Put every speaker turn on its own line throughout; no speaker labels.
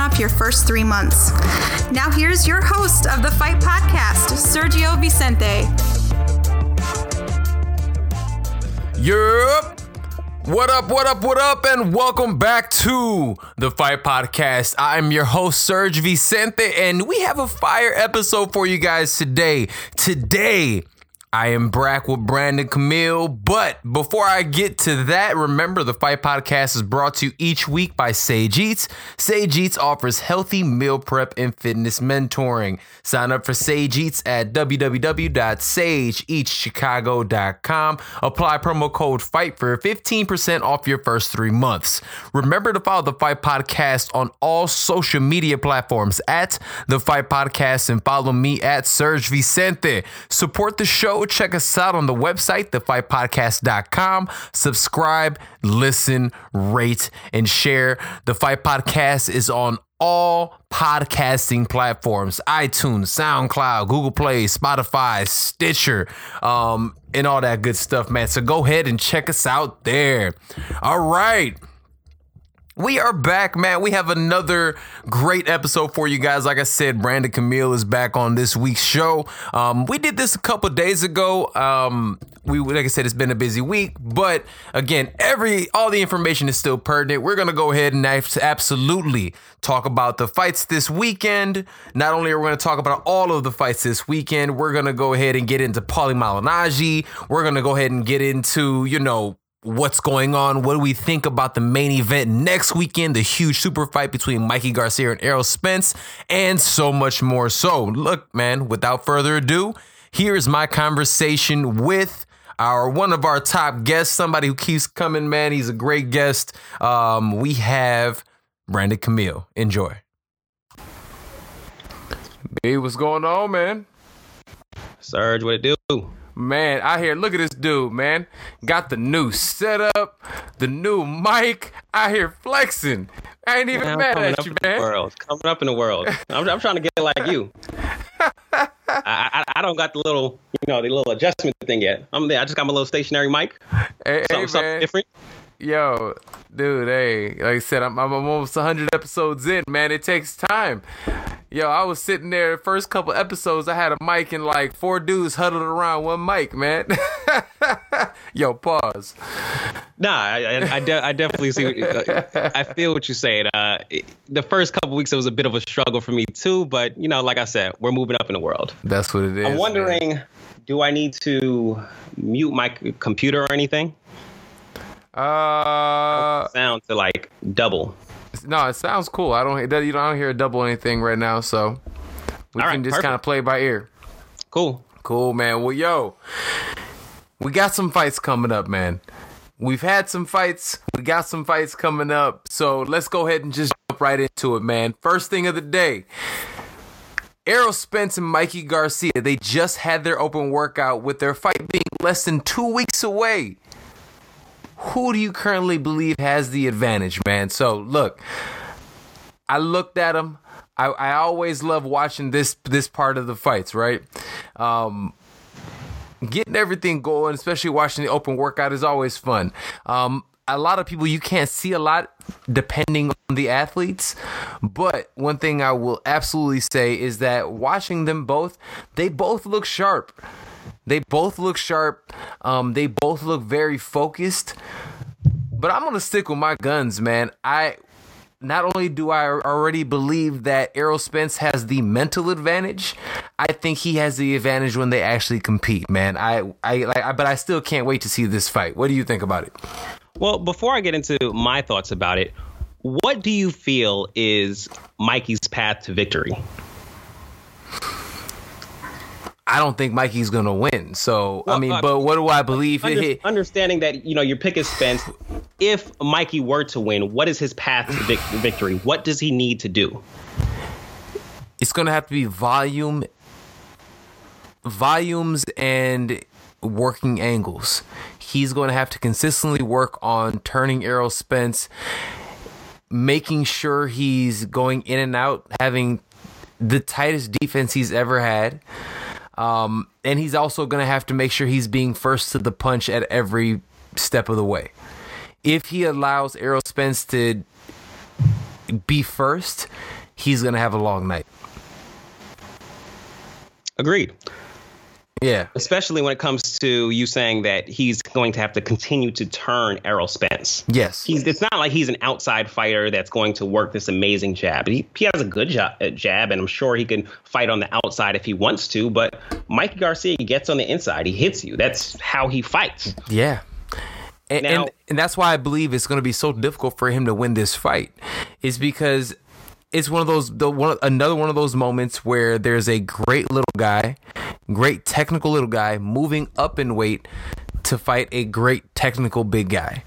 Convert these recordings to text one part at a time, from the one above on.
off your first three months. Now, here's your host of the Fight Podcast, Sergio Vicente.
Yup. What up, what up, what up, and welcome back to the Fight Podcast. I'm your host, Serge Vicente, and we have a fire episode for you guys today. Today, I am back with Brandon Camille. But before I get to that, remember the Fight Podcast is brought to you each week by Sage Eats. Sage Eats offers healthy meal prep and fitness mentoring. Sign up for Sage Eats at www.sageeatschicago.com. Apply promo code FIGHT for 15% off your first three months. Remember to follow the Fight Podcast on all social media platforms at the Fight Podcast and follow me at Serge Vicente. Support the show check us out on the website, thefightpodcast.com. Subscribe, listen, rate, and share. The Fight Podcast is on all podcasting platforms iTunes, SoundCloud, Google Play, Spotify, Stitcher, um, and all that good stuff, man. So go ahead and check us out there. All right. We are back, man. We have another great episode for you guys. Like I said, Brandon Camille is back on this week's show. Um, we did this a couple days ago. Um, we, like I said, it's been a busy week, but again, every all the information is still pertinent. We're gonna go ahead and absolutely talk about the fights this weekend. Not only are we gonna talk about all of the fights this weekend, we're gonna go ahead and get into Paulie Malignaggi. We're gonna go ahead and get into, you know, what's going on, what do we think about the main event next weekend, the huge super fight between Mikey Garcia and Errol Spence, and so much more. So, look, man, without further ado, here is my conversation with our one of our top guests, somebody who keeps coming, man. He's a great guest. Um, we have Brandon Camille. Enjoy. Hey, what's going on, man?
Serge, what it do?
Man, I hear, look at this dude, man. Got the new setup, the new mic. I hear flexing. I ain't even
Man,
mad
coming
at
up
you,
in the
man.
world. Coming up in the world. I'm, I'm trying to get like you. I, I I don't got the little you know the little adjustment thing yet. I'm there. I just got my little stationary mic.
Hey,
Something,
hey,
something different.
Yo, dude, hey, like I said, I'm, I'm almost 100 episodes in, man. It takes time. Yo, I was sitting there, the first couple episodes, I had a mic and like four dudes huddled around one mic, man. Yo, pause.
Nah, I I, I, de- I definitely see. What, uh, I feel what you're saying. Uh, it- the first couple weeks it was a bit of a struggle for me too, but you know, like I said, we're moving up in the world.
That's what it is.
I'm
man.
wondering, do I need to mute my computer or anything?
Uh,
Sound to like double.
no, it sounds cool. I don't, it you don't hear a double anything right now, so we
All
can
right,
just kind of play by ear.
Cool.
Cool, man. Well, yo, we got some fights coming up, man. We've had some fights. We got some fights coming up. So let's go ahead and just jump right into it, man. First thing of the day. Errol Spence and Mikey Garcia, they just had their open workout with their fight being less than two weeks away. Who do you currently believe has the advantage, man? So look, I looked at him. I, I always love watching this this part of the fights, right? Um, getting everything going, especially watching the open workout, is always fun. Um, a lot of people you can't see a lot depending on the athletes, but one thing I will absolutely say is that watching them both, they both look sharp. They both look sharp. Um, they both look very focused. But I'm gonna stick with my guns, man. I not only do I already believe that Errol Spence has the mental advantage, I think he has the advantage when they actually compete, man. I, I, like, I but I still can't wait to see this fight. What do you think about it?
Well, before I get into my thoughts about it, What do you feel is Mikey's path to victory?
I don't think Mikey's gonna win. So well, I mean, uh, but what do I believe?
Under, understanding that you know your pick is Spence. If Mikey were to win, what is his path to vic- victory? What does he need to do?
It's gonna have to be volume, volumes, and working angles. He's going to have to consistently work on turning Errol Spence, making sure he's going in and out, having the tightest defense he's ever had. Um, and he's also going to have to make sure he's being first to the punch at every step of the way. If he allows Errol Spence to be first, he's going to have a long night.
Agreed.
Yeah.
Especially when it comes to you saying that he's going to have to continue to turn Errol Spence.
Yes.
He's, it's not like he's an outside fighter that's going to work this amazing jab. He, he has a good jab, jab, and I'm sure he can fight on the outside if he wants to. But Mike Garcia gets on the inside. He hits you. That's how he fights.
Yeah. And, now, and, and that's why I believe it's going to be so difficult for him to win this fight, is because it's one of those the one another one of those moments where there's a great little guy, great technical little guy moving up in weight to fight a great technical big guy.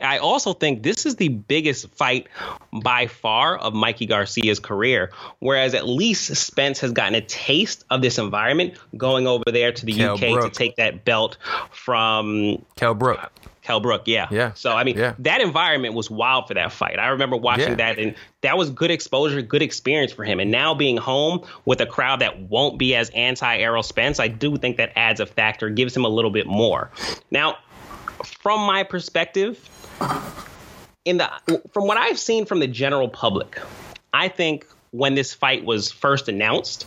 I also think this is the biggest fight by far of Mikey Garcia's career. Whereas at least Spence has gotten a taste of this environment going over there to the Kel UK Brook. to take that belt from
Kell Brook.
Kell Brook, yeah.
Yeah.
So I mean,
yeah.
that environment was wild for that fight. I remember watching yeah. that, and that was good exposure, good experience for him. And now being home with a crowd that won't be as anti Errol Spence, I do think that adds a factor, gives him a little bit more. Now, from my perspective, in the from what I've seen from the general public, I think when this fight was first announced,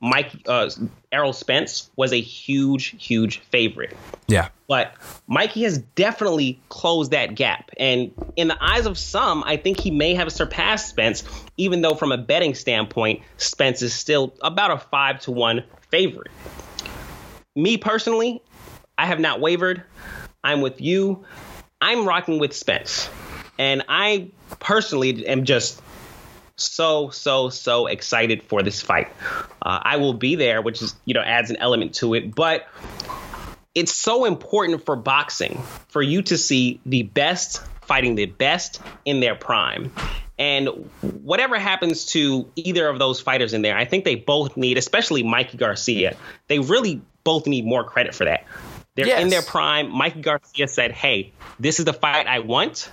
Mike uh, Errol Spence was a huge, huge favorite.
Yeah.
But Mikey has definitely closed that gap. And in the eyes of some, I think he may have surpassed Spence, even though from a betting standpoint, Spence is still about a five to one favorite. Me personally, I have not wavered. I'm with you. I'm rocking with Spence. And I personally am just so so so excited for this fight. Uh, I will be there, which is you know adds an element to it, but it's so important for boxing for you to see the best fighting the best in their prime. And whatever happens to either of those fighters in there, I think they both need, especially Mikey Garcia, they really both need more credit for that. They're yes. in their prime. Mikey Garcia said, Hey, this is the fight I want.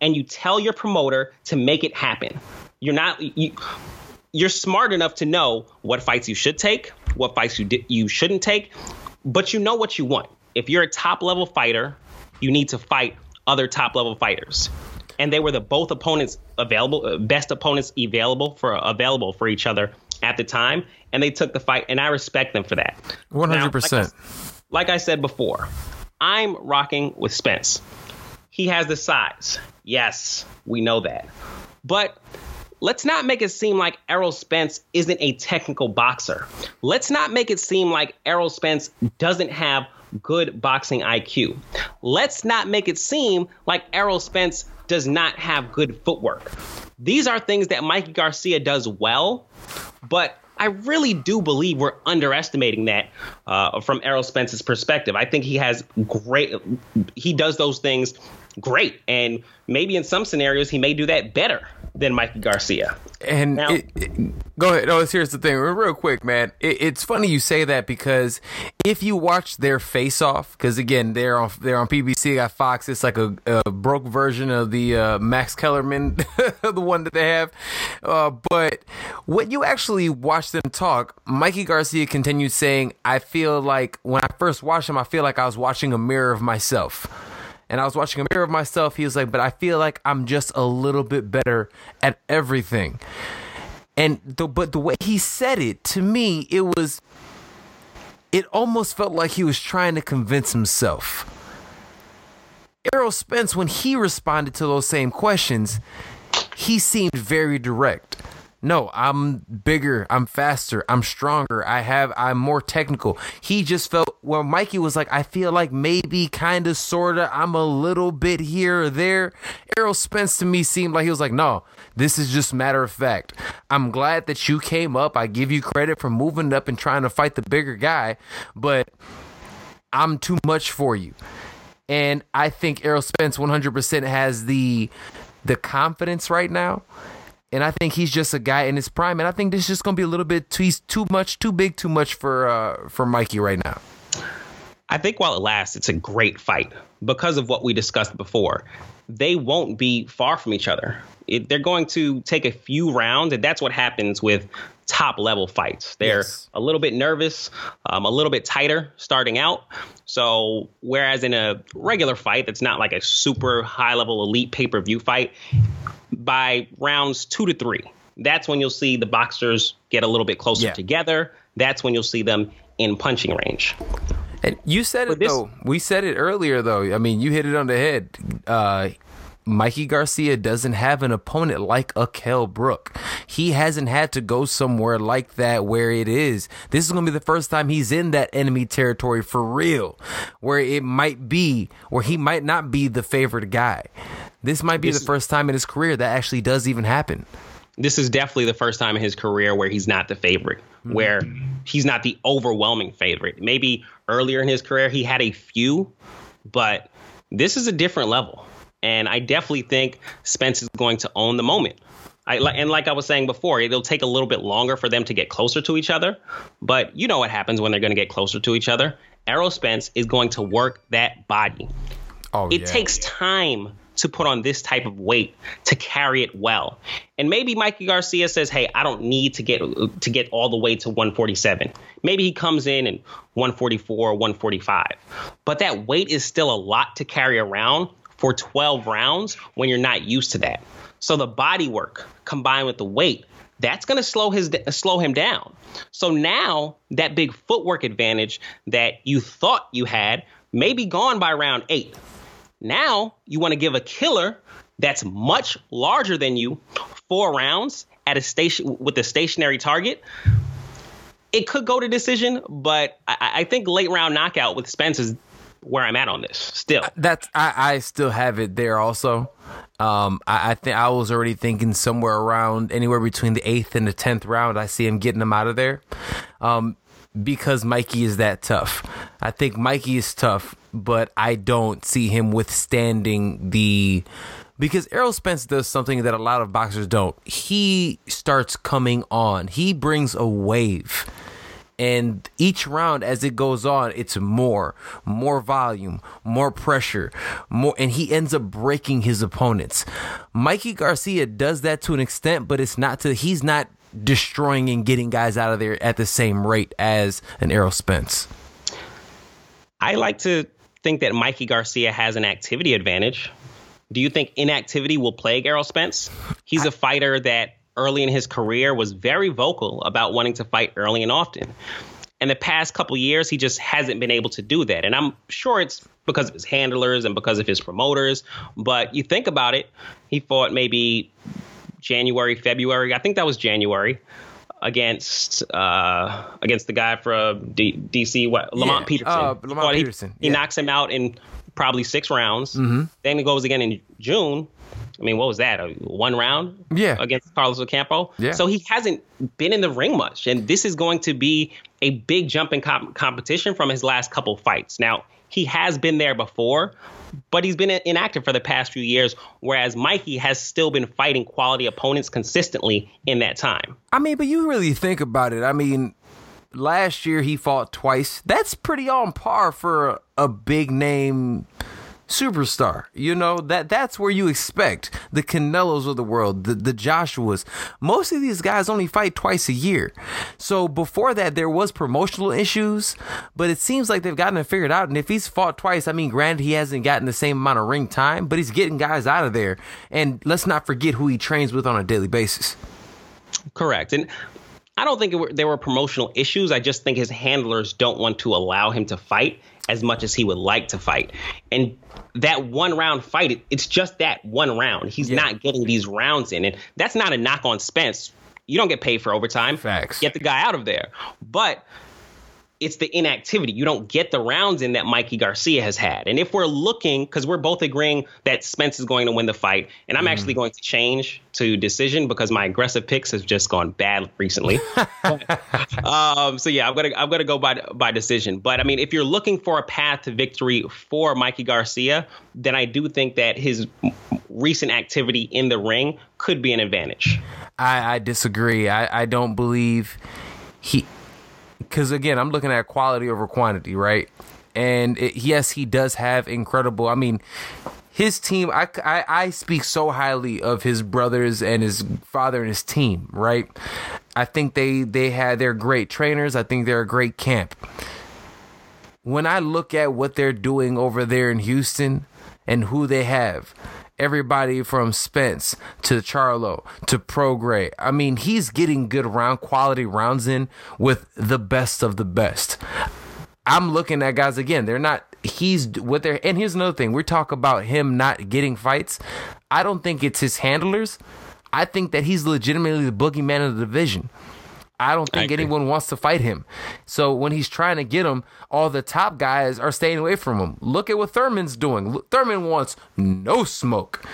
And you tell your promoter to make it happen. You're not you you're smart enough to know what fights you should take, what fights you di- you shouldn't take, but you know what you want. If you're a top level fighter, you need to fight other top level fighters. And they were the both opponents available, uh, best opponents available for available for each other at the time, and they took the fight, and I respect them for that.
One hundred percent.
Like I said before, I'm rocking with Spence. He has the size. Yes, we know that. But let's not make it seem like Errol Spence isn't a technical boxer. Let's not make it seem like Errol Spence doesn't have good boxing IQ. Let's not make it seem like Errol Spence does not have good footwork. These are things that Mikey Garcia does well, but I really do believe we're underestimating that uh, from Errol Spence's perspective. I think he has great, he does those things great. And maybe in some scenarios, he may do that better than Mikey Garcia.
And now, it, it, go ahead. No, here's the thing, real quick, man. It, it's funny you say that because if you watch their face off, because again, they're on they're on PBC, got Fox. It's like a, a broke version of the uh, Max Kellerman, the one that they have. Uh, but when you actually watch them talk, Mikey Garcia continued saying, "I feel like when I first watched him, I feel like I was watching a mirror of myself." And I was watching a mirror of myself. He was like, but I feel like I'm just a little bit better at everything. And the but the way he said it to me, it was it almost felt like he was trying to convince himself. Errol Spence, when he responded to those same questions, he seemed very direct. No, I'm bigger, I'm faster, I'm stronger, I have I'm more technical. He just felt well Mikey was like, I feel like maybe kinda sorta I'm a little bit here or there. Errol Spence to me seemed like he was like, No, this is just matter of fact. I'm glad that you came up. I give you credit for moving up and trying to fight the bigger guy, but I'm too much for you. And I think Errol Spence 100% has the the confidence right now and I think he's just a guy in his prime. And I think this is just going to be a little bit too, he's too much, too big, too much for uh, for Mikey right now.
I think while it lasts, it's a great fight because of what we discussed before. They won't be far from each other. It, they're going to take a few rounds, and that's what happens with top level fights. They're yes. a little bit nervous, um, a little bit tighter starting out. So, whereas in a regular fight that's not like a super high level elite pay per view fight, by rounds two to three, that's when you'll see the boxers get a little bit closer yeah. together. That's when you'll see them in punching range.
And you said it this, though. We said it earlier though. I mean, you hit it on the head. Uh, Mikey Garcia doesn't have an opponent like a Kell Brook. He hasn't had to go somewhere like that where it is. This is going to be the first time he's in that enemy territory for real, where it might be, where he might not be the favorite guy. This might be this, the first time in his career that actually does even happen.
This is definitely the first time in his career where he's not the favorite, mm-hmm. where he's not the overwhelming favorite. Maybe earlier in his career he had a few, but this is a different level. And I definitely think Spence is going to own the moment. I, and like I was saying before, it'll take a little bit longer for them to get closer to each other. But you know what happens when they're going to get closer to each other. Errol Spence is going to work that body. Oh, it yeah. takes time to put on this type of weight to carry it well. And maybe Mikey Garcia says, "Hey, I don't need to get to get all the way to 147." Maybe he comes in and 144, 145. But that weight is still a lot to carry around for 12 rounds when you're not used to that. So the body work combined with the weight, that's going to slow his slow him down. So now that big footwork advantage that you thought you had may be gone by round 8. Now you want to give a killer that's much larger than you four rounds at a station with a stationary target. It could go to decision, but I, I think late round knockout with Spence is where I'm at on this still.
That's I, I still have it there also. Um, I, I think I was already thinking somewhere around anywhere between the eighth and the tenth round. I see him getting him out of there. Um, because Mikey is that tough. I think Mikey is tough, but I don't see him withstanding the because Errol Spence does something that a lot of boxers don't. He starts coming on. He brings a wave and each round as it goes on it's more more volume more pressure more and he ends up breaking his opponents. Mikey garcia does that to an extent but it's not to he's not destroying and getting guys out of there at the same rate as an errol spence.
I like to think that mikey garcia has an activity advantage. Do you think inactivity will plague errol spence? He's a fighter that early in his career was very vocal about wanting to fight early and often. And the past couple years, he just hasn't been able to do that. And I'm sure it's because of his handlers and because of his promoters. But you think about it, he fought maybe January, February. I think that was January against uh, against the guy from D- DC, what, Lamont
yeah.
Peterson.
Uh, Lamont he, Peterson.
He, knocks him out in probably six rounds. Mm-hmm. Then he goes again in June I mean, what was that? A one round?
Yeah.
Against Carlos Ocampo?
Yeah.
So he hasn't been in the ring much. And this is going to be a big jump in comp- competition from his last couple fights. Now, he has been there before, but he's been inactive for the past few years, whereas Mikey has still been fighting quality opponents consistently in that time.
I mean, but you really think about it. I mean, last year he fought twice. That's pretty on par for a, a big name superstar. You know that that's where you expect the Canelos of the world, the the Joshuas. Most of these guys only fight twice a year. So before that, there was promotional issues, but it seems like they've gotten it figured out. And if he's fought twice, I mean, granted he hasn't gotten the same amount of ring time, but he's getting guys out of there. And let's not forget who he trains with on a daily basis.
Correct. And I don't think were, there were promotional issues. I just think his handlers don't want to allow him to fight as much as he would like to fight. And that one round fight, it's just that one round. He's yeah. not getting these rounds in. And that's not a knock on Spence. You don't get paid for overtime.
Facts.
Get the guy out of there. But it's the inactivity. You don't get the rounds in that Mikey Garcia has had. And if we're looking, because we're both agreeing that Spence is going to win the fight, and I'm mm. actually going to change to decision because my aggressive picks have just gone bad recently. um, so yeah, I'm gonna I'm gonna go by by decision. But I mean, if you're looking for a path to victory for Mikey Garcia, then I do think that his recent activity in the ring could be an advantage.
I, I disagree. I, I don't believe he because again, I'm looking at quality over quantity, right? And it, yes, he does have incredible. I mean, his team. I, I I speak so highly of his brothers and his father and his team, right? I think they they had they're great trainers. I think they're a great camp. When I look at what they're doing over there in Houston and who they have, everybody from Spence to Charlo to Prograis. I mean, he's getting good round quality rounds in with the best of the best. I'm looking at guys again. They're not. He's what they're. And here's another thing. We talk about him not getting fights. I don't think it's his handlers. I think that he's legitimately the boogeyman of the division. I don't think I anyone wants to fight him. So when he's trying to get him, all the top guys are staying away from him. Look at what Thurman's doing. Thurman wants no smoke.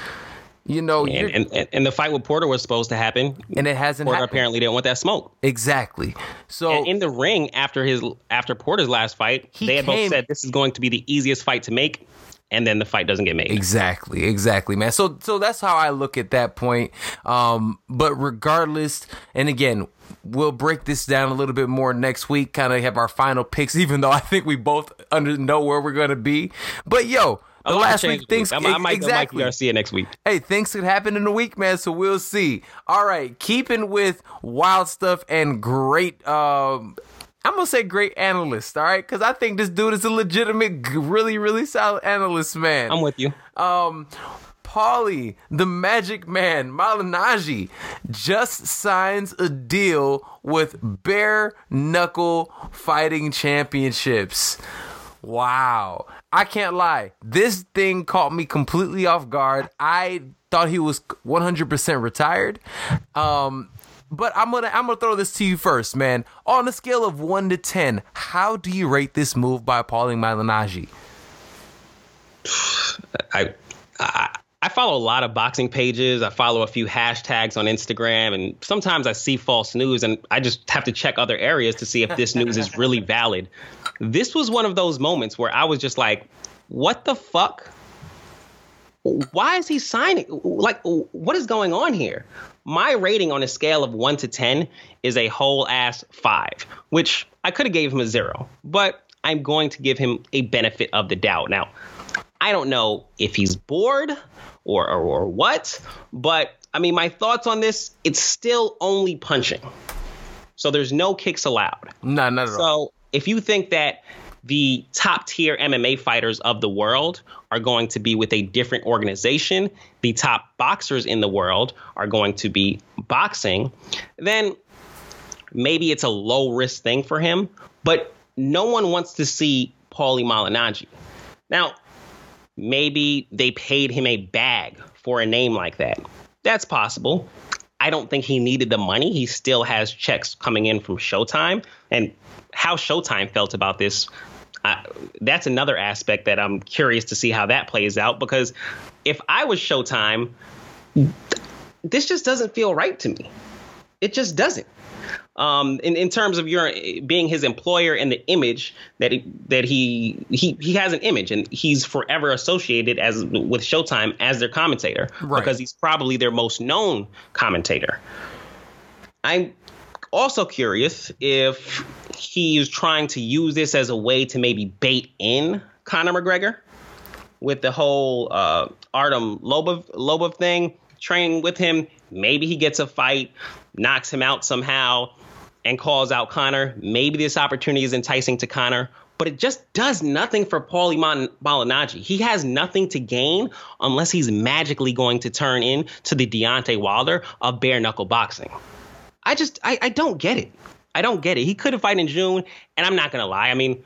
You know,
and, and, and, the fight with Porter was supposed to happen,
and it hasn't.
Porter
happened.
apparently didn't want that smoke.
Exactly. So
and in the ring after his after Porter's last fight, they had came, both said this is going to be the easiest fight to make and then the fight doesn't get made.
Exactly, exactly, man. So so that's how I look at that point. Um, but regardless, and again, we'll break this down a little bit more next week. Kind of have our final picks, even though I think we both under know where we're gonna be. But yo. The last week, things
I, I might, exactly. I might see you next week.
Hey, things could happen in a week, man. So we'll see. All right, keeping with wild stuff and great um, I'm gonna say great analyst, all right? Because I think this dude is a legitimate, really, really solid analyst, man.
I'm with you.
Um, Paulie, the Magic Man, Malignaggi, just signs a deal with Bare Knuckle Fighting Championships. Wow. I can't lie. This thing caught me completely off guard. I thought he was 100% retired. Um, but I'm gonna I'm gonna throw this to you first, man. On a scale of one to ten, how do you rate this move by Paulie Malignaggi?
I, I I follow a lot of boxing pages. I follow a few hashtags on Instagram, and sometimes I see false news, and I just have to check other areas to see if this news is really valid. This was one of those moments where I was just like, "What the fuck? Why is he signing? Like, what is going on here?" My rating on a scale of one to 10 is a whole ass five, which I could have gave him a zero, but I'm going to give him a benefit of the doubt. Now, I don't know if he's bored or, or, or what, but I mean, my thoughts on this, it's still only punching. So there's no kicks allowed.
No,
all. So if you think that the top tier MMA fighters of the world are going to be with a different organization, the top boxers in the world are going to be boxing, then maybe it's a low risk thing for him. But no one wants to see Paulie Malignaggi. Now, maybe they paid him a bag for a name like that. That's possible. I don't think he needed the money. He still has checks coming in from Showtime. And how Showtime felt about this I, that's another aspect that I'm curious to see how that plays out because if I was Showtime, this just doesn't feel right to me. It just doesn't. Um, in, in terms of your being his employer and the image that he, that he he he has an image and he's forever associated as with Showtime as their commentator right. because he's probably their most known commentator. I'm also curious if he's trying to use this as a way to maybe bait in Conor McGregor with the whole uh, Artem Lobov, Lobov thing, training with him. Maybe he gets a fight, knocks him out somehow, and calls out Conor. Maybe this opportunity is enticing to Conor, but it just does nothing for Paulie Malignaggi. He has nothing to gain unless he's magically going to turn into the Deontay Wilder of bare knuckle boxing. I just, I, I don't get it. I don't get it. He could have fight in June, and I'm not gonna lie. I mean,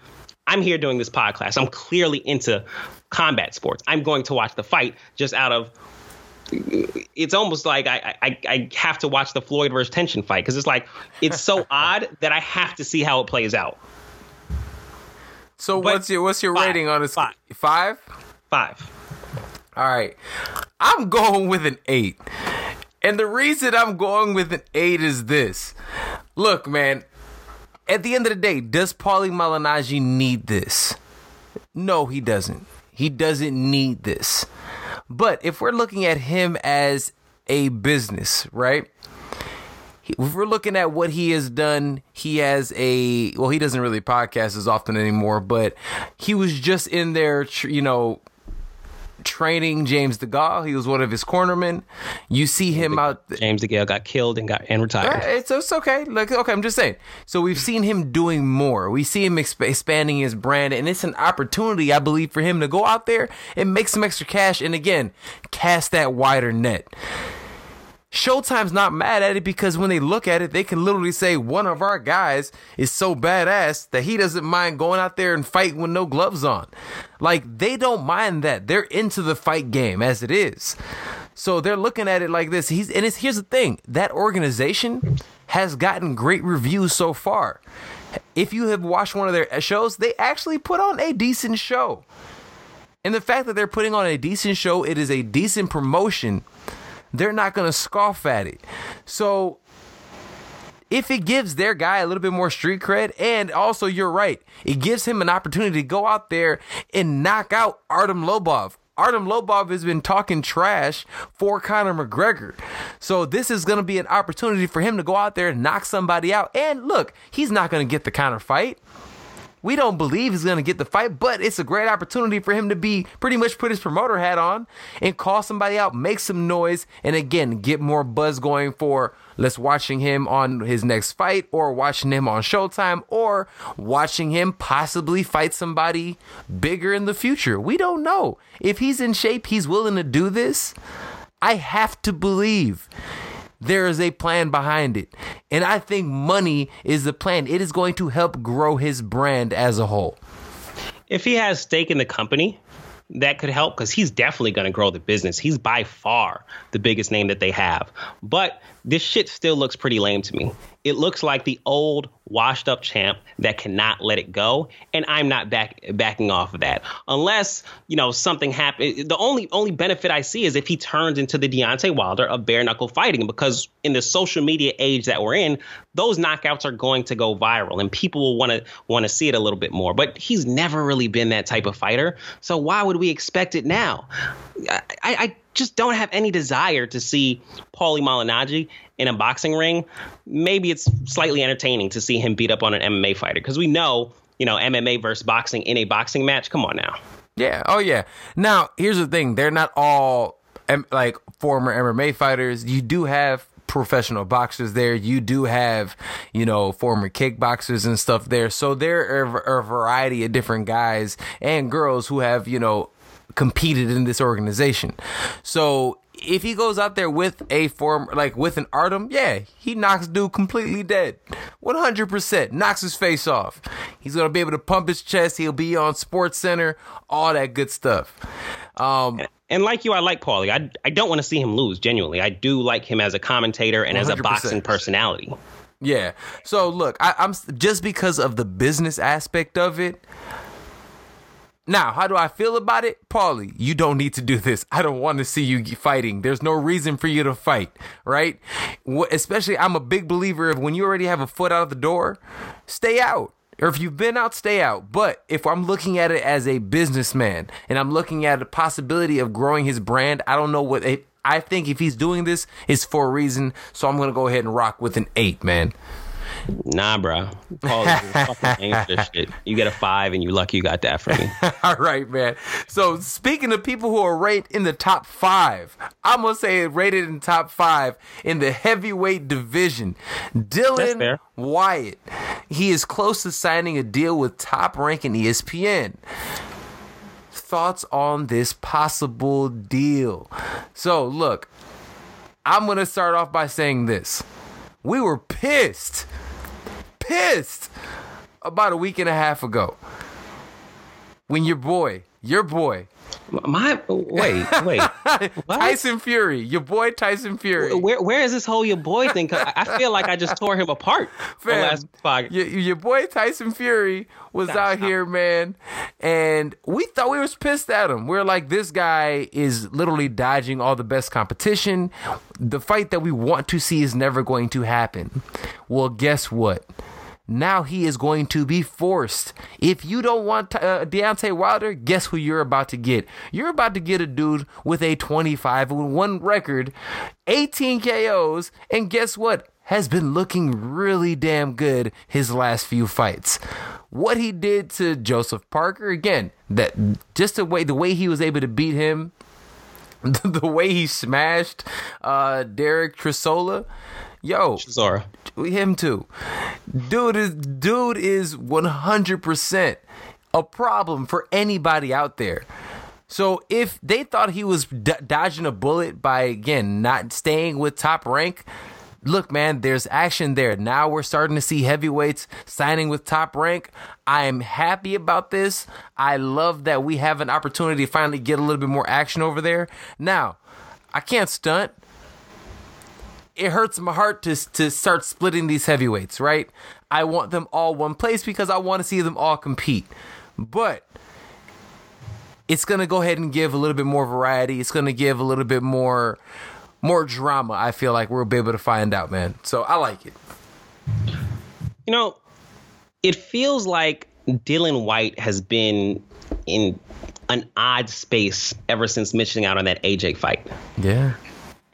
I'm here doing this podcast. I'm clearly into combat sports. I'm going to watch the fight just out of it's almost like I, I I have to watch the Floyd versus Tenshin fight because it's like it's so odd that I have to see how it plays out.
So
But
what's your what's your
five,
rating on this?
five.
Five.
Five.
All right. I'm going with an eight. And the reason I'm going with an eight is this. Look, man, at the end of the day, does Paulie Malignaggi need this? No, he doesn't. He doesn't need this. But if we're looking at him as a business, right? If we're looking at what he has done, he has a well, he doesn't really podcast as often anymore, but he was just in there, you know, training James DeGale. He was one of his cornermen. You see him out.
James DeGale got killed and got and retired.
Uh, It's, it's okay. Like okay, I'm just saying. So we've seen him doing more. We see him exp- expanding his brand, and it's an opportunity, I believe, for him to go out there and make some extra cash, and again, cast that wider net. Showtime's not mad at it because when they look at it, they can literally say one of our guys is so badass that he doesn't mind going out there and fighting with no gloves on. Like they don't mind that. They're into the fight game as it is. So they're looking at it like this. He's and here's the thing. That organization has gotten great reviews so far. If you have watched one of their shows, they actually put on a decent show. And the fact that they're putting on a decent show, it is a decent promotion they're not going to scoff at it. So if it gives their guy a little bit more street cred, and also you're right, it gives him an opportunity to go out there and knock out Artem Lobov. Artem Lobov has been talking trash for Conor McGregor. So this is going to be an opportunity for him to go out there and knock somebody out. And look, he's not going to get the Conor fight. We don't believe he's going to get the fight, but it's a great opportunity for him to be pretty much put his promoter hat on and call somebody out, make some noise, and again, get more buzz going for let's watching him on his next fight or watching him on Showtime or watching him possibly fight somebody bigger in the future. We don't know. If he's in shape, he's willing to do this. I have to believe there is a plan behind it. And I think money is the plan. It is going to help grow his brand as a whole.
If he has stake in the company, that could help because he's definitely going to grow the business. He's by far the biggest name that they have. But this shit still looks pretty lame to me. It looks like the old washed up champ that cannot let it go, and I'm not back backing off of that unless you know something happens. The only only benefit I see is if he turns into the Deontay Wilder of bare knuckle fighting, because in the social media age that we're in, those knockouts are going to go viral, and people will want to want to see it a little bit more. But he's never really been that type of fighter, so why would we expect it now? I, I just don't have any desire to see Paulie Malignaggi in a boxing ring. Maybe it's slightly entertaining to see him beat up on an MMA fighter because we know, you know, MMA versus boxing in a boxing match. Come on now.
Yeah. Oh, yeah. Now, here's the thing they're not all like former MMA fighters. You do have professional boxers there. You do have, you know, former kickboxers and stuff there. So there are a variety of different guys and girls who have, you know, competed in this organization. So if he goes out there with a form like with an Artem, yeah, he knocks dude completely dead. 100% knocks his face off. He's going to be able to pump his chest, he'll be on Sports Center, all that good stuff. Um
and like you, I like Paulie. I, I don't want to see him lose, genuinely. I do like him as a commentator and as a boxing personality.
Yeah. So look, I, I'm just because of the business aspect of it. Now, how do I feel about it? Paulie, you don't need to do this. I don't want to see you fighting. There's no reason for you to fight, right? Especially, I'm a big believer of when you already have a foot out of the door, stay out. Or if you've been out, stay out. But if I'm looking at it as a businessman and I'm looking at the possibility of growing his brand, I don't know what it, I think if he's doing this, it's for a reason. So I'm gonna go ahead and rock with an eight, man.
Nah, bro. Paulie, you're fucking lame for this shit. You get a five, and you lucky you got that for me.
All right, man. So speaking of people who are ranked in the top five, I'm gonna say rated in top five in the heavyweight division.
Dillian.
Whyte. He is close to signing a deal with top ranking ESPN. Thoughts on this possible deal? So look, I'm gonna start off by saying this. We were pissed. Pissed about a week and a half ago when your boy, your boy,
My wait, wait.
Tyson Fury, your boy Tyson Fury.
Where where is this whole your boy thing? I feel like I just tore him apart.
Fam,
last podcast.
Your, your boy Tyson Fury was
Stop,
out here, man, and we thought we was pissed at him. We are like, this guy is literally dodging all the best competition. The fight that we want to see is never going to happen. Well, guess what? Now he is going to be forced. If you don't want uh, Deontay Wilder, guess who you're about to get? You're about to get a dude with a 25 and 1 record, 18 KOs, and guess what? Has been looking really damn good his last few fights. What he did to Joseph Parker, again, that just the way the way he was able to beat him, the way he smashed uh, Dereck Chisora, yo,
Zora.
him too. Dude is dude is 100% a problem for anybody out there. So if they thought he was d- dodging a bullet by again not staying with top rank, look man, there's action there. Now we're starting to see heavyweights signing with top rank. I am happy about this. I love that we have an opportunity to finally get a little bit more action over there. Now, I can't stunt it hurts my heart to to start splitting these heavyweights, right? I want them all one place because I want to see them all compete. But it's going to go ahead and give a little bit more variety. It's going to give a little bit more more drama. I feel like we'll be able to find out, man. So I like it.
You know, it feels like Dillian Whyte has been in an odd space ever since missing out on that AJ fight.
Yeah.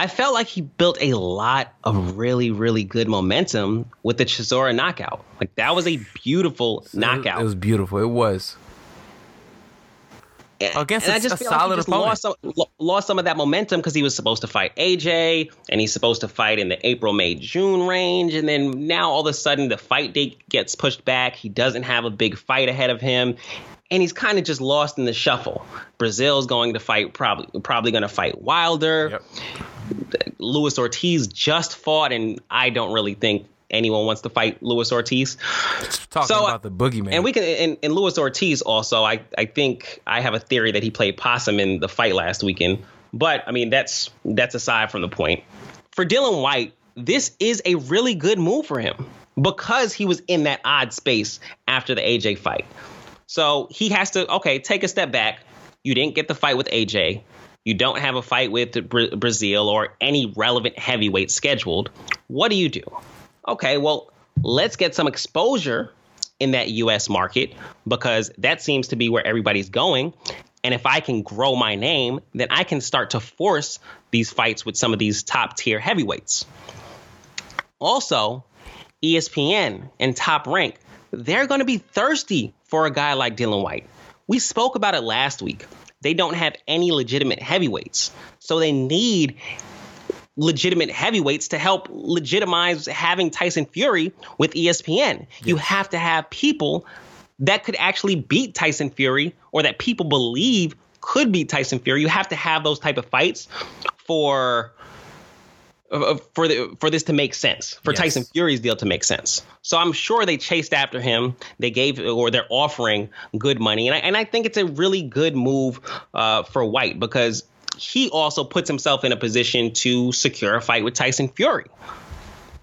I felt like he built a lot of really, really good momentum with the Chisora knockout. Like that was a beautiful knockout.
It was beautiful. It was.
And-
Against
and
a-
I just
a
feel like
solid
just. Lost some, lost some of that momentum because he was supposed to fight AJ and he's supposed to fight in the April, May, June range. And then now all of a sudden the fight date gets pushed back. He doesn't have a big fight ahead of him. And he's kind of just lost in the shuffle. Breazeale's going to fight, probably probably going to fight Wilder.
Yep.
Luis Ortiz just fought, and I don't really think anyone wants to fight Luis Ortiz.
Talking
So, uh,
about the boogeyman.
And we can and, and Luis Ortiz also. I I think I have a theory that he played possum in the fight last weekend. But I mean that's that's aside from the point. For Dillian Whyte, this is a really good move for him because he was in that odd space after the AJ fight. So he has to okay take a step back. You didn't get the fight with AJ. You don't have a fight with Bra- Breazeale or any relevant heavyweight scheduled. What do you do? Okay, well, let's get some exposure in that US market because that seems to be where everybody's going. And if I can grow my name, then I can start to force these fights with some of these top tier heavyweights. Also, ESPN and Top Rank, they're going to be thirsty for a guy like Dillian Whyte. We spoke about it last week. They don't have any legitimate heavyweights. So they need legitimate heavyweights to help legitimize having Tyson Fury with ESPN. You have to have people that could actually beat Tyson Fury or that people believe could beat Tyson Fury. You have to have those type of fights for for the for this to make sense for
Yes.
Tyson Fury's deal to make sense. So I'm sure they chased after him. They gave or they're offering good money, and I, and I think it's a really good move uh, for Whyte because he also puts himself in a position to secure a fight with Tyson Fury.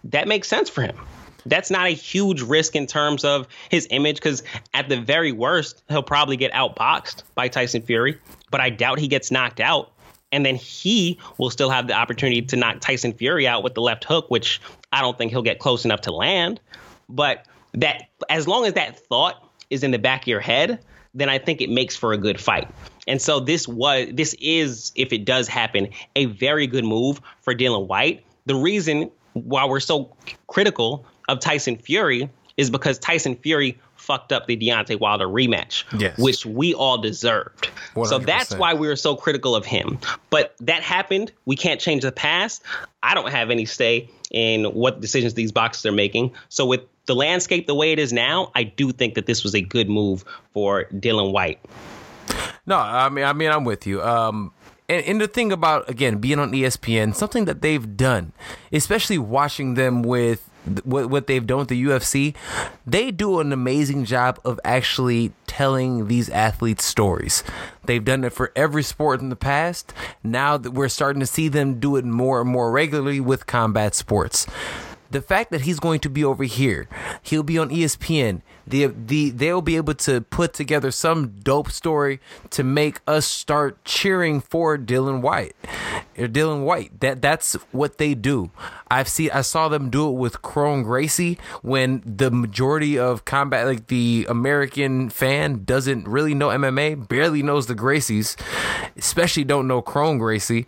That makes sense for him. That's not a huge risk in terms of his image because at the very worst, he'll probably get outboxed by Tyson Fury, but I doubt he gets knocked out. And then he will still have the opportunity to knock Tyson Fury out with the left hook, which I don't think he'll get close enough to land. But that as long as that thought is in the back of your head, then I think it makes for a good fight. And so this was this is, if it does happen, a very good move for Dillian Whyte. The reason why we're so critical of Tyson Fury is because Tyson Fury fucked up the Deontay Wilder rematch,
Yes.
which we all deserved. So that's why we were so critical of him. But that happened. We can't change the past. I don't have any say in what decisions these boxers are making. So with the landscape the way it is now, I do think that this was a good move for Dillian Whyte.
No, I mean, I mean, I'm with you. Um, and, and the thing about again being on ESPN, something that they've done, especially watching them with what what they've done with the UFC, they do an amazing job of actually telling these athletes stories. They've done it for every sport in the past. Now that we're starting to see them do it more and more regularly with combat sports the fact that he's going to be over here, he'll be on ESPN. The the they'll be able to put together some dope story to make us start cheering for Dylan White Or Dillian Whyte. That that's what they do. I've seen I saw them do it with Kron Gracie when the majority of combat like the American fan doesn't really know MMA, barely knows the Gracies, especially don't know Kron Gracie,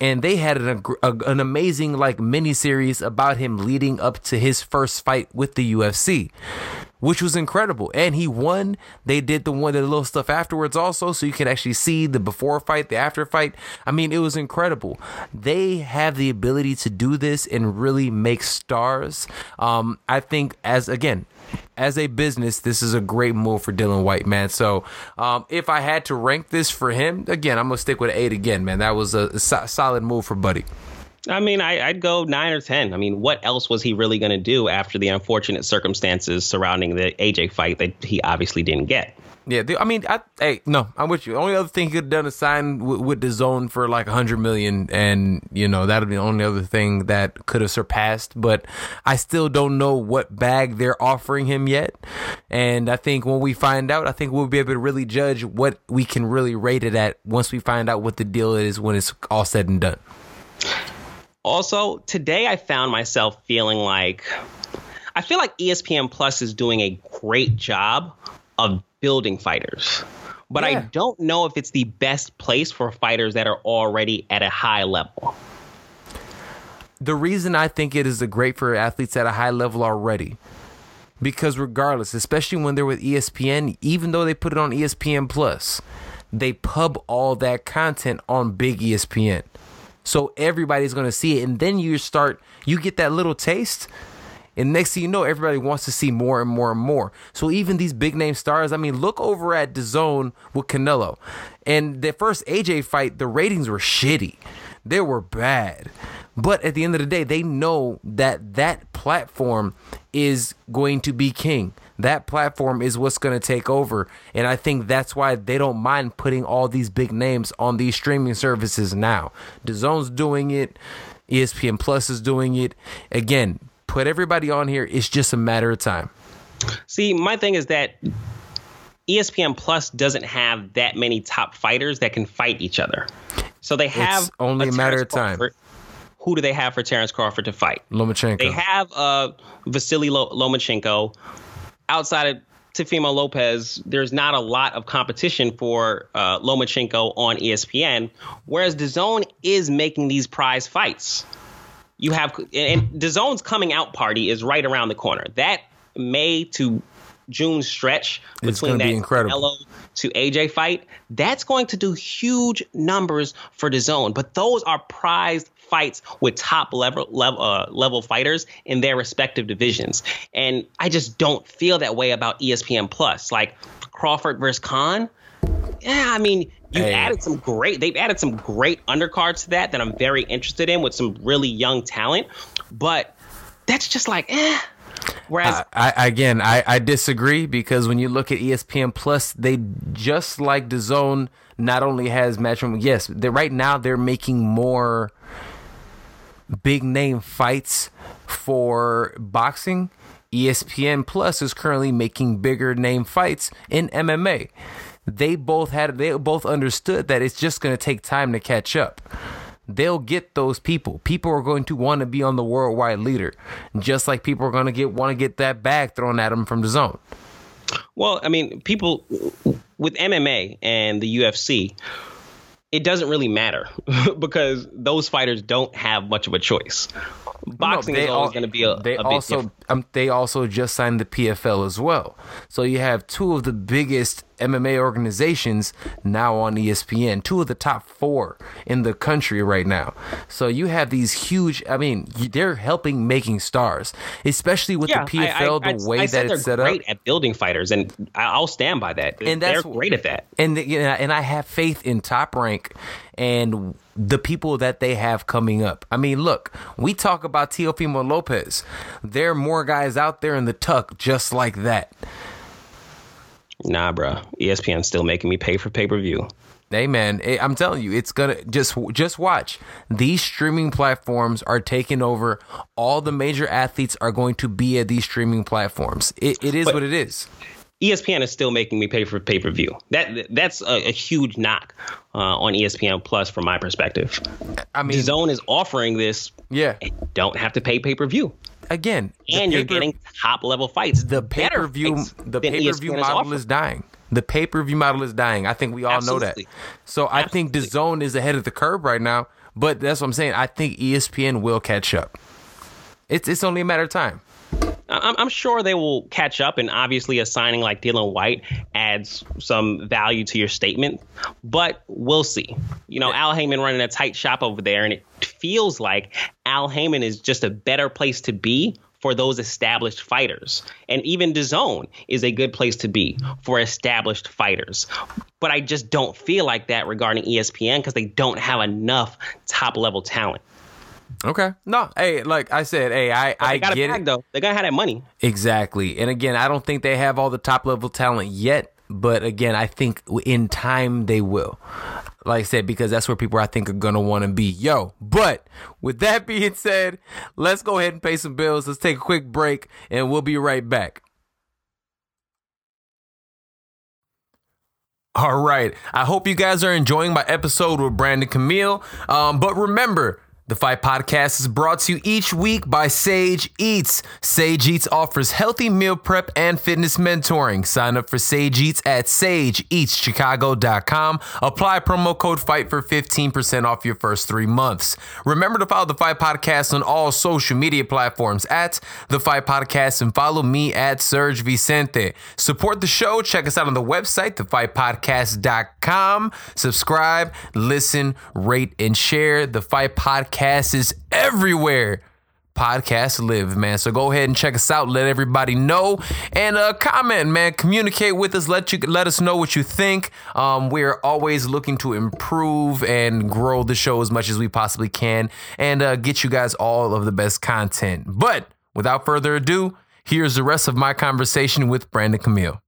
and they had an a, an amazing like mini series about him leading up to his first fight with the UFC which was incredible. And he won. They did the one the little stuff afterwards also, so you can actually see the before fight, the after fight. I mean, it was incredible. They have the ability to do this and really make stars. Um, I think as again, as a business, this is a great move for Dillian Whyte, man. So, um, if I had to rank this for him, again, I'm gonna stick with eight again, man. That was a, so- solid move for Buddy.
I mean, I, would go nine or ten. I mean, what else was he really going to do after the unfortunate circumstances surrounding the AJ fight that he obviously didn't get?
Yeah, I mean, I, hey, no, I'm with you. The only other thing he could have done is sign with, the zone for like a hundred million, and you know that'd be the only other thing that could have surpassed. But I still don't know what bag they're offering him yet, and I think when we find out, I think we'll be able to really judge what we can really rate it at once we find out what the deal is when it's all said and done.
Also, today I found myself feeling like I feel like ESPN Plus is doing a great job of building fighters. But yeah. I don't know if it's the best place for fighters that are already at a high level.
The reason I think it is a great for athletes at a high level already because regardless, especially when they're with ESPN, even though they put it on ESPN Plus, they pub all that content on big ESPN. So everybody's to see it. And then you start, you get that little taste. And next thing you know, everybody wants to see more and more and more. So even these big name stars, I mean, look over at the zone with Canelo. And the first AJ fight, the ratings were shitty. They were bad. But at the end of the day, they know that that platform is going to be king that platform is what's going to take over. And I think that's why they don't mind putting all these big names on these streaming services now. DAZN's doing it, ESPN Plus is doing it. Again, put everybody on here. It's just a matter of time.
See, my thing is that ESPN Plus doesn't have that many top fighters that can fight each other. So they have
it's only a, a matter of time.
Crawford. Who do they have for Terrence Crawford to fight?
Lomachenko.
They have uh, Vasily Lomachenko, outside of Teofimo Lopez, there's not a lot of competition for uh, Lomachenko on ESPN, whereas DAZN is making these prize fights. You have and DAZN's coming out party is right around the corner. That May to June stretch between that Canelo to AJ fight, that's going to do huge numbers for DAZN. But those are prized fights with top level level uh, level fighters in their respective divisions, and I just don't feel that way about ESPN Plus. Like Crawford versus Khan, yeah, I mean you hey. added some great they've added some great undercards to that that I'm very interested in with some really young talent, but that's just like eh.
Whereas, I, I, again, I, I disagree because when you look at ESPN Plus, they just like DAZN not only has matchroom. Yes, they right now they're making more big name fights for boxing, ESPN Plus is currently making bigger name fights in MMA. They both had they both understood that it's just going to take time to catch up. They'll get those people. People are going to want to be on the worldwide leader, just like people are going to get want to get that bag thrown at them from the zone.
Well, I mean, people with MMA and the UFC, it doesn't really matter because those fighters don't have much of a choice. Boxing no, is always going to be a.
They
a
also um, they also just signed the PFL as well. So you have two of the biggest MMA organizations now on ESPN, two of the top four in the country right now. So you have these huge. I mean, they're helping making stars, especially with yeah, the PFL. I, I, the way I, that it's set
great up, at building fighters, and I'll stand by that. And they're great at that.
And and I have faith in Top Rank and the people that they have coming up. I mean, look, we talk about Teofimo Lopez. There are more guys out there in the tuck just like that.
Nah, bro. ESPN's still making me pay for pay per view.
Hey man, I'm telling you, it's gonna just just watch. These streaming platforms are taking over. All the major athletes are going to be at these streaming platforms. It, it is but what it is.
ESPN is still making me pay for pay per view. That that's a, a huge knock uh, on ESPN Plus from my perspective. I mean, Zone is offering this.
Yeah,
don't have to pay pay per view
again,
and you're getting top level fights.
The pay per view, the pay per view model is, is, dying. The pay per view model is dying. I think we all Absolutely. know that. So Absolutely. I think the zone is ahead of the curve right now. But that's what I'm saying. I think ESPN will catch up. It's it's only a matter of time.
I'm, I'm, sure they will catch up, and obviously, a signing like Dillian Whyte adds some value to your statement. But we'll see. You know, Al Haymon running a tight shop over there, and it feels like Al Haymon is just a better place to be for those established fighters. And even DAZN is a good place to be for established fighters. But I just don't feel like that regarding ESPN because they don't have enough top level talent.
Okay. No, hey, like I said, hey, I I
got
get
bag, it. Though they gotta have that money.
Exactly. And again, I don't think they have all the top level talent yet. But again, I think in time they will. Like I said, because that's where people I think are gonna want to be. Yo, but with that being said, let's go ahead and pay some bills. Let's take a quick break, and we'll be right back. All right. I hope you guys are enjoying my episode with Brandon Camille. Um, but remember, the Fight Podcast is brought to you each week by Sage Eats. Sage Eats offers healthy meal prep and fitness mentoring. Sign up for Sage Eats at sageeatschicago.com. Apply promo code FIGHT for 15% off your first three months. Remember to follow the Fight Podcast on all social media platforms at the Fight Podcast and follow me at Serge Vicente. Support the show. Check us out on the website, thefightpodcast.com. Subscribe, listen, rate, and share the Fight Podcast podcast is everywhere podcasts live, man. So go ahead and check us out. Let everybody know and uh, comment, man. Communicate with us. Let you let us know what you think. Um, we're always looking to improve and grow the show as much as we possibly can, and uh, get you guys all of the best content. But without further ado, here's the rest of my conversation with Brandon Camille.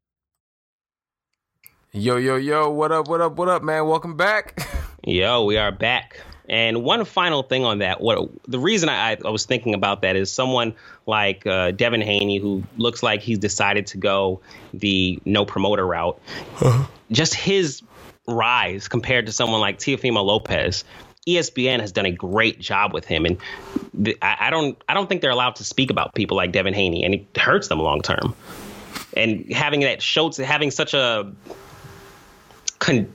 Yo, yo, yo! What up? What up? What up, man? Welcome back.
Yo, we are back. And one final thing on that, what the reason I, I was thinking about that is someone like uh, Devin Haney, who looks like he's decided to go the no promoter route. Uh-huh. Just his rise compared to someone like Teofimo Lopez. ESPN has done a great job with him, and the, I, I, don't I don't think they're allowed to speak about people like Devin Haney, and it hurts them long term. And having that show, having such a con-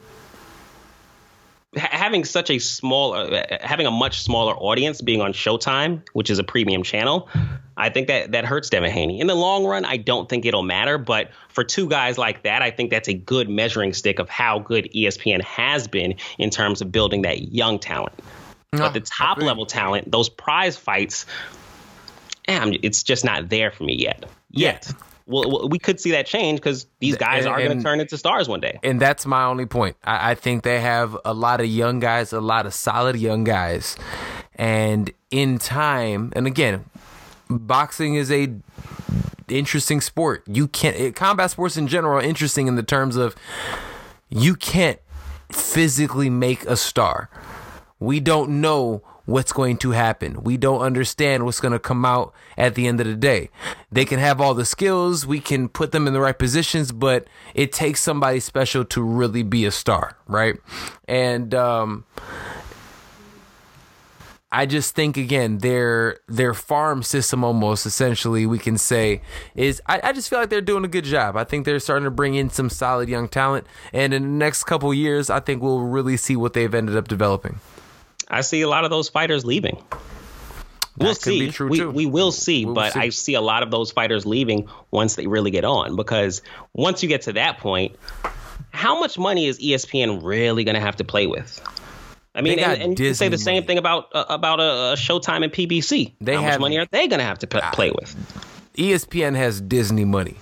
having such a small, uh, having a much smaller audience, being on Showtime, which is a premium channel, I think that that hurts Devin Haney. In the long run, I don't think it'll matter, but for two guys like that, I think that's a good measuring stick of how good ESPN has been in terms of building that young talent. No, but the top level talent, those prize fights, damn, it's just not there for me yet. Yet. Yeah well, we could see that change because these guys and, are going to turn into stars one day.
And that's my only point. I, I think they have a lot of young guys, a lot of solid young guys, and in time, and again, boxing is a interesting sport. You can't it, combat sports in general are interesting in the terms of you can't physically make a star. We don't know what's going to happen. We don't understand what's going to come out at the end of the day. They can have all the skills, we can put them in the right positions, but it takes somebody special to really be a star, right? And um I just think again their their farm system almost essentially we can say is I, I, just feel like they're doing a good job. I think they're starting to bring in some solid young talent, and in the next couple years, I think we'll really see what they've ended up developing.
I see a lot of those fighters leaving. We'll see. we, we will see, we'll but see. I see a lot of those fighters leaving once they really get on because once you get to that point, how much money is ESPN really going to have to play with? I mean, and, and you can say the same thing about uh, about a, a, Showtime and PBC. They how have, much money are they going to have to p- ah. play with?
ESPN has Disney money.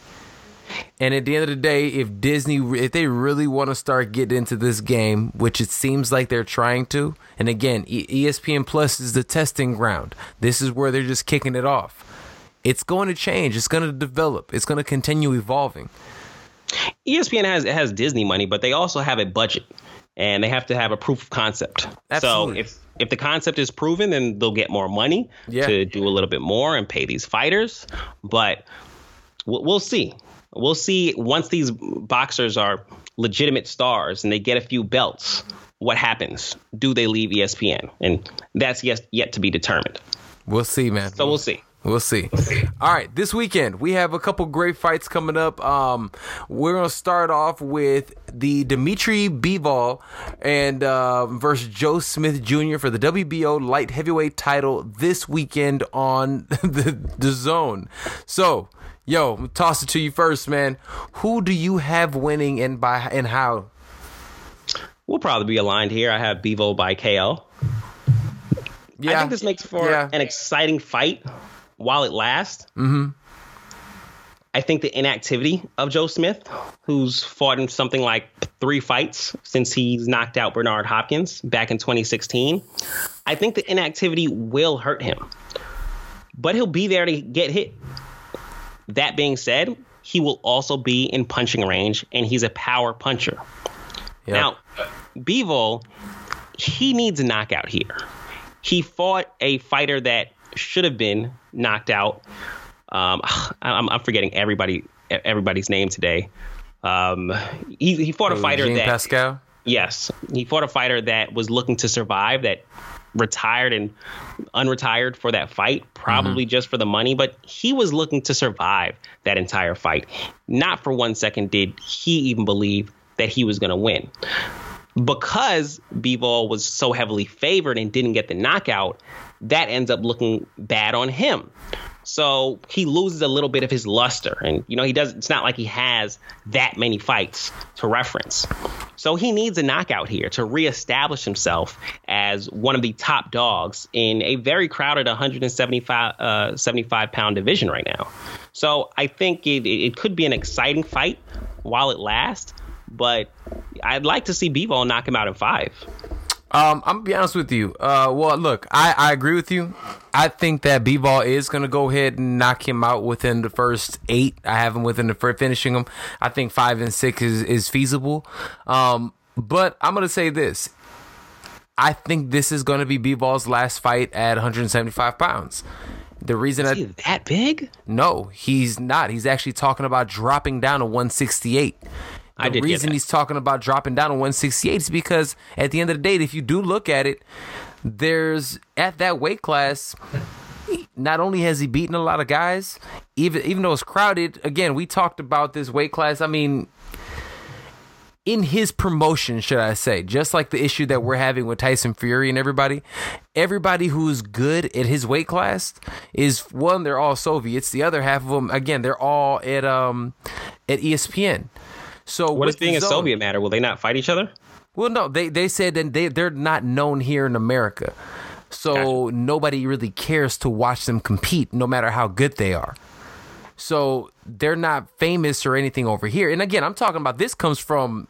And at the end of the day, if Disney, if they really want to start getting into this game, which it seems like they're trying to, and again, ESPN Plus is the testing ground. This is where they're just kicking it off. It's going to change. It's going to develop. It's going to continue evolving.
ESPN has has Disney money, but they also have a budget, and they have to have a proof of concept. Absolutely. So if if the concept is proven, then they'll get more money yeah. to do a little bit more and pay these fighters. But we'll, we'll see. We'll see once these boxers are legitimate stars and they get a few belts. What happens? Do they leave ESPN? And that's yet yet to be determined.
We'll see, man.
So we'll see.
We'll see. All right, this weekend we have a couple great fights coming up. Um, we're gonna start off with the Dimitri Bivol and uh, versus Joe Smith Jr. for the WBO light heavyweight title this weekend on the the Zone. So, yo, toss it to you first, man. Who do you have winning and by and how?
We'll probably be aligned here. I have Bivol by KO. Yeah. I think this makes for yeah. an exciting fight while it lasts.
Mm-hmm.
I think the inactivity of Joe Smith, who's fought in something like three fights since he's knocked out Bernard Hopkins back in 2016, I think the inactivity will hurt him. But he'll be there to get hit. That being said, he will also be in punching range, and he's a power puncher. Yep. Now, Bivol, he needs a knockout here. He fought a fighter that should have been knocked out. Um, I'm, I'm, forgetting everybody everybody's name today. Um, he, he fought a fighter Jean that
Pascal.
Yes, he fought a fighter that was looking to survive. That retired and unretired for that fight, probably mm-hmm. just for the money, but he was looking to survive that entire fight. Not for one second did he even believe that he was going to win. Because Bivol was so heavily favored and didn't get the knockout, that ends up looking bad on him. So he loses a little bit of his luster. And, you know, he does, it's not like he has that many fights to reference. So he needs a knockout here to reestablish himself as one of the top dogs in a very crowded 175 uh, 75 pound division right now. So I think it, it could be an exciting fight while it lasts, but I'd like to see Bivol knock him out in five.
Um, I'm gonna be honest with you. Uh, well, look, I, I agree with you. I think that Bivol is gonna go ahead and knock him out within the first eight. I have him within the first finishing him. I think five and six is is feasible. Um, but I'm gonna say this. I think this is gonna be Bivol's last fight at 175 pounds. The reason
is that, that big?
No, he's not. He's actually talking about dropping down to 168. The reason he's talking about dropping down to 168 is because at the end of the day, if you do look at it, there's at that weight class. Not only has he beaten a lot of guys, even even though it's crowded. Again, we talked about this weight class. I mean, in his promotion, should I say, just like the issue that we're having with Tyson Fury and everybody, everybody who's good at his weight class is one, they're all Soviets. The other half of them, again, they're all at um at ESPN. So
what does being a Soviet matter? Will they not fight each other?
Well, no. They they said that they they're not known here in America, so gotcha. nobody really cares to watch them compete, no matter how good they are. So they're not famous or anything over here. And again, I'm talking about this comes from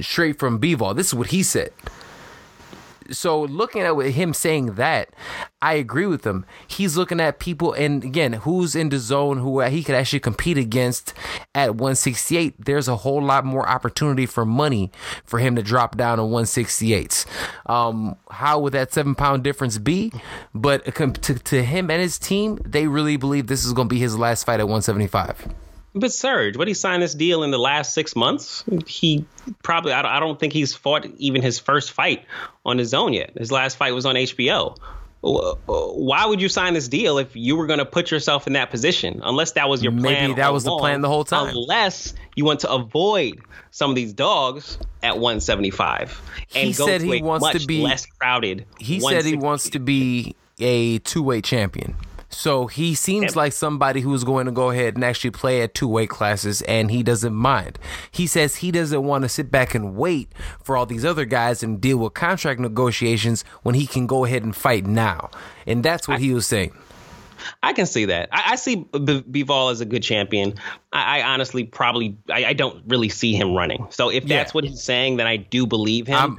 straight from Bivol. This is what he said so looking at him saying that, I agree with him. He's looking at people, and again, who's in the zone who he could actually compete against at 168. There's a whole lot more opportunity for money for him to drop down to 168s. Um, how would that seven pound difference be? But to, to him and his team, they really believe this is going to be his last fight at 175.
But Serge, what he signed this deal in the last six months? He probably I don't think he's fought even his first fight on his own yet. His last fight was on HBO. Why would you sign this deal if you were going to put yourself in that position? Unless that was your plan.
Maybe that was
along,
the plan the whole time.
Unless you want to avoid some of these dogs at 175 and he go said to he wants to be less crowded.
He said he wants to be a two weight champion. So he seems like somebody who's going to go ahead and actually play at two weight classes, and he doesn't mind. He says he doesn't want to sit back and wait for all these other guys and deal with contract negotiations when he can go ahead and fight now. And that's what he was saying.
I can see that. I, I see B- Bivol as a good champion. I, I honestly probably I, I, don't really see him running. So if that's yeah. what he's saying, then I do believe him. I'm,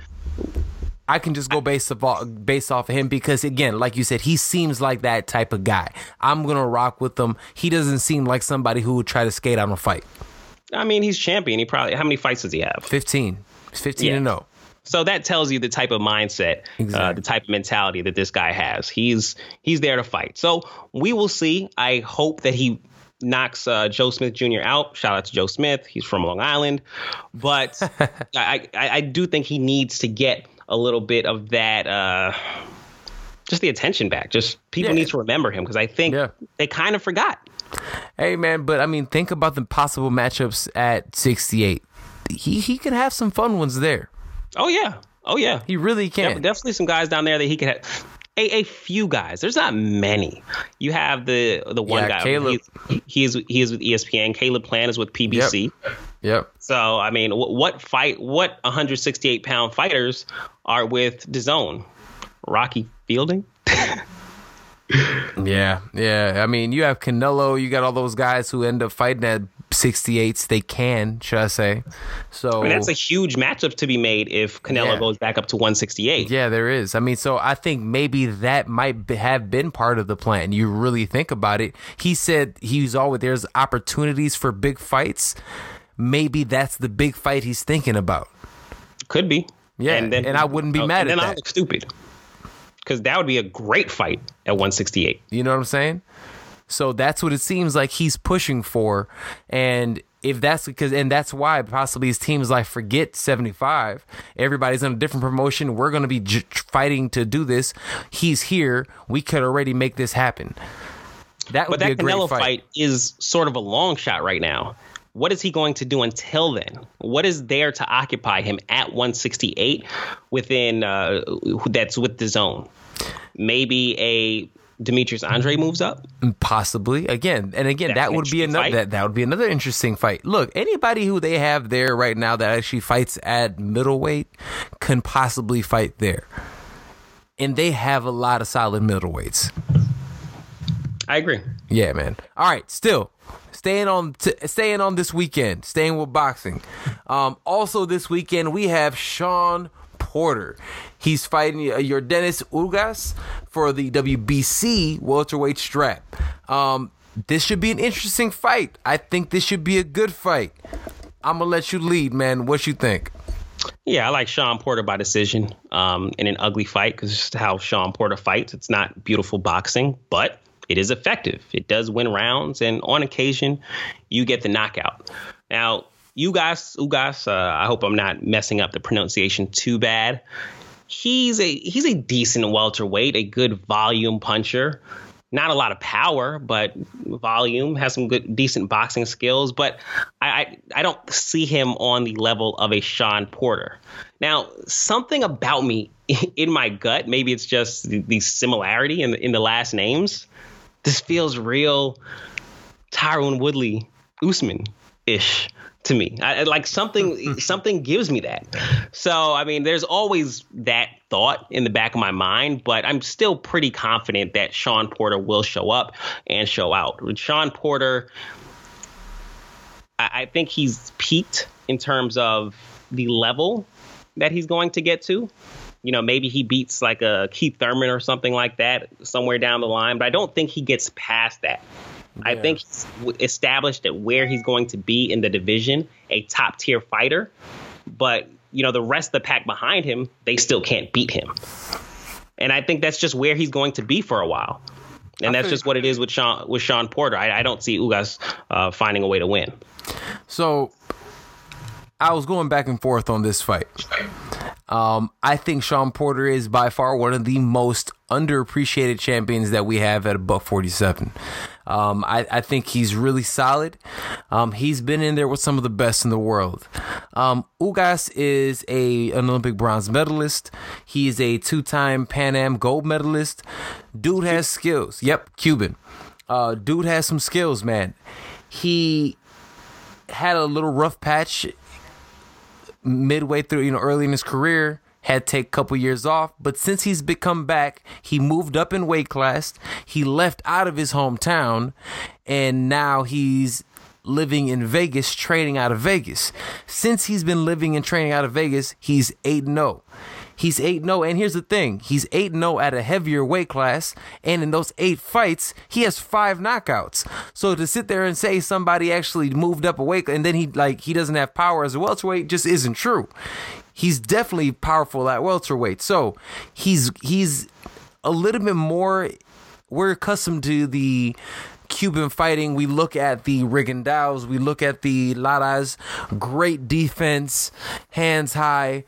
I can just go based off based off of him because again, like you said, he seems like that type of guy. I'm gonna rock with him. He doesn't seem like somebody who would try to skate out on a fight.
I mean, he's champion. He probably how many fights does he have?
Fifteen. He's fifteen yeah. and zero. Oh.
So that tells you the type of mindset, exactly. uh, the type of mentality that this guy has. He's he's there to fight. So we will see. I hope that he knocks uh, Joe Smith Jr. out. Shout out to Joe Smith. He's from Long Island, but I, I, I do think he needs to get a little bit of that. Uh, just the attention back. Just people yeah. need to remember him because I think yeah. they kind of forgot.
Hey man, but I mean, think about the possible matchups at 68. He he could have some fun ones there.
Oh yeah, oh yeah,
he really can.
definitely some guys down there that he could have. A, a few guys. There's not many. You have the the one yeah, guy. Caleb. He's, he is he is with ESPN. Caleb Plant is with PBC.
Yep. Yep.
So I mean, what, what fight? What 168 pound fighters are with DAZN? Rocky Fielding.
yeah, yeah. I mean, you have Canelo. You got all those guys who end up fighting at 68s. They can, should I say? So
I mean, that's a huge matchup to be made if Canelo yeah. goes back up to 168.
Yeah, there is. I mean, so I think maybe that might be, have been part of the plan. You really think about it. He said he's always there's opportunities for big fights. Maybe that's the big fight he's thinking about.
Could be.
Yeah, and, then, and I wouldn't be uh, mad at
then
that.
I look stupid because that would be a great fight at 168.
You know what I'm saying? So that's what it seems like he's pushing for. And if that's because, and that's why possibly his team's like, forget 75. Everybody's in a different promotion. We're going to be j- fighting to do this. He's here. We could already make this happen. That would but that be a Canelo fight. fight
is sort of a long shot right now. What is he going to do until then? What is there to occupy him at 168 within uh, that's with the zone? Maybe a Demetrius Andrade moves up?
Possibly. Again, and again, That's that would be another that, that would be another interesting fight. Look, anybody who they have there right now that actually fights at middleweight can possibly fight there. And they have a lot of solid middleweights.
I agree.
Yeah, man. All right, still staying on t- staying on this weekend, staying with boxing. Um, also this weekend we have Shawn Porter. He's fighting uh, Yordenis Ugas for the WBC welterweight strap. Um, this should be an interesting fight. I think this should be a good fight. I'm gonna let you lead, man. What you think?
Yeah, I like Shawn Porter by decision um, in an ugly fight because it's how Shawn Porter fights. It's not beautiful boxing, but it is effective. It does win rounds, and on occasion, you get the knockout. Now, Ugas, Ugas, uh, I hope I'm not messing up the pronunciation too bad. He's a he's a decent welterweight, a good volume puncher. Not a lot of power, but volume has some good, decent boxing skills. But I, I, I don't see him on the level of a Shawn Porter. Now, something about me in my gut, maybe it's just the, the similarity in the, in the last names. This feels real Tyron Woodley Usman ish to me. I, like something hmm. something gives me that. So I mean, there's always that thought in the back of my mind, but I'm still pretty confident that Shawn Porter will show up and show out. With Shawn Porter, I, I think he's peaked in terms of the level that he's going to get to. You know, maybe he beats like a Keith Thurman or something like that somewhere down the line, but I don't think he gets past that. I think he's established that where he's going to be in the division, a top tier fighter. But you know, the rest of the pack behind him, they still can't beat him. And I think that's just where he's going to be for a while. And I that's just what it is with Shawn with Shawn Porter. I, I don't see Ugas uh, finding a way to win.
So I was going back and forth on this fight. Um, I think Shawn Porter is by far one of the most underappreciated champions that we have at a buck 47. Um, I, I, think he's really solid. Um, he's been in there with some of the best in the world. Um, Ugas is a an Olympic bronze medalist. He's a two time Pan Am gold medalist. Dude has skills. Yep, Cuban. Uh, dude has some skills, man. He had a little rough patch midway through, you know, early in his career had take a couple years off, but since he's become back, he moved up in weight class. He left out of his hometown, and now he's living in Vegas, training out of Vegas. Since he's been living and training out of Vegas, he's 8 0. He's 8 0. And here's the thing he's 8 0 at a heavier weight class. And in those eight fights, he has five knockouts. So to sit there and say somebody actually moved up a weight and then he like he doesn't have power as a welterweight just isn't true. He's definitely powerful at welterweight. So he's he's a little bit more we're accustomed to the Cuban fighting, we look at the Rigondeaux, we look at the Laras, great defense, hands high,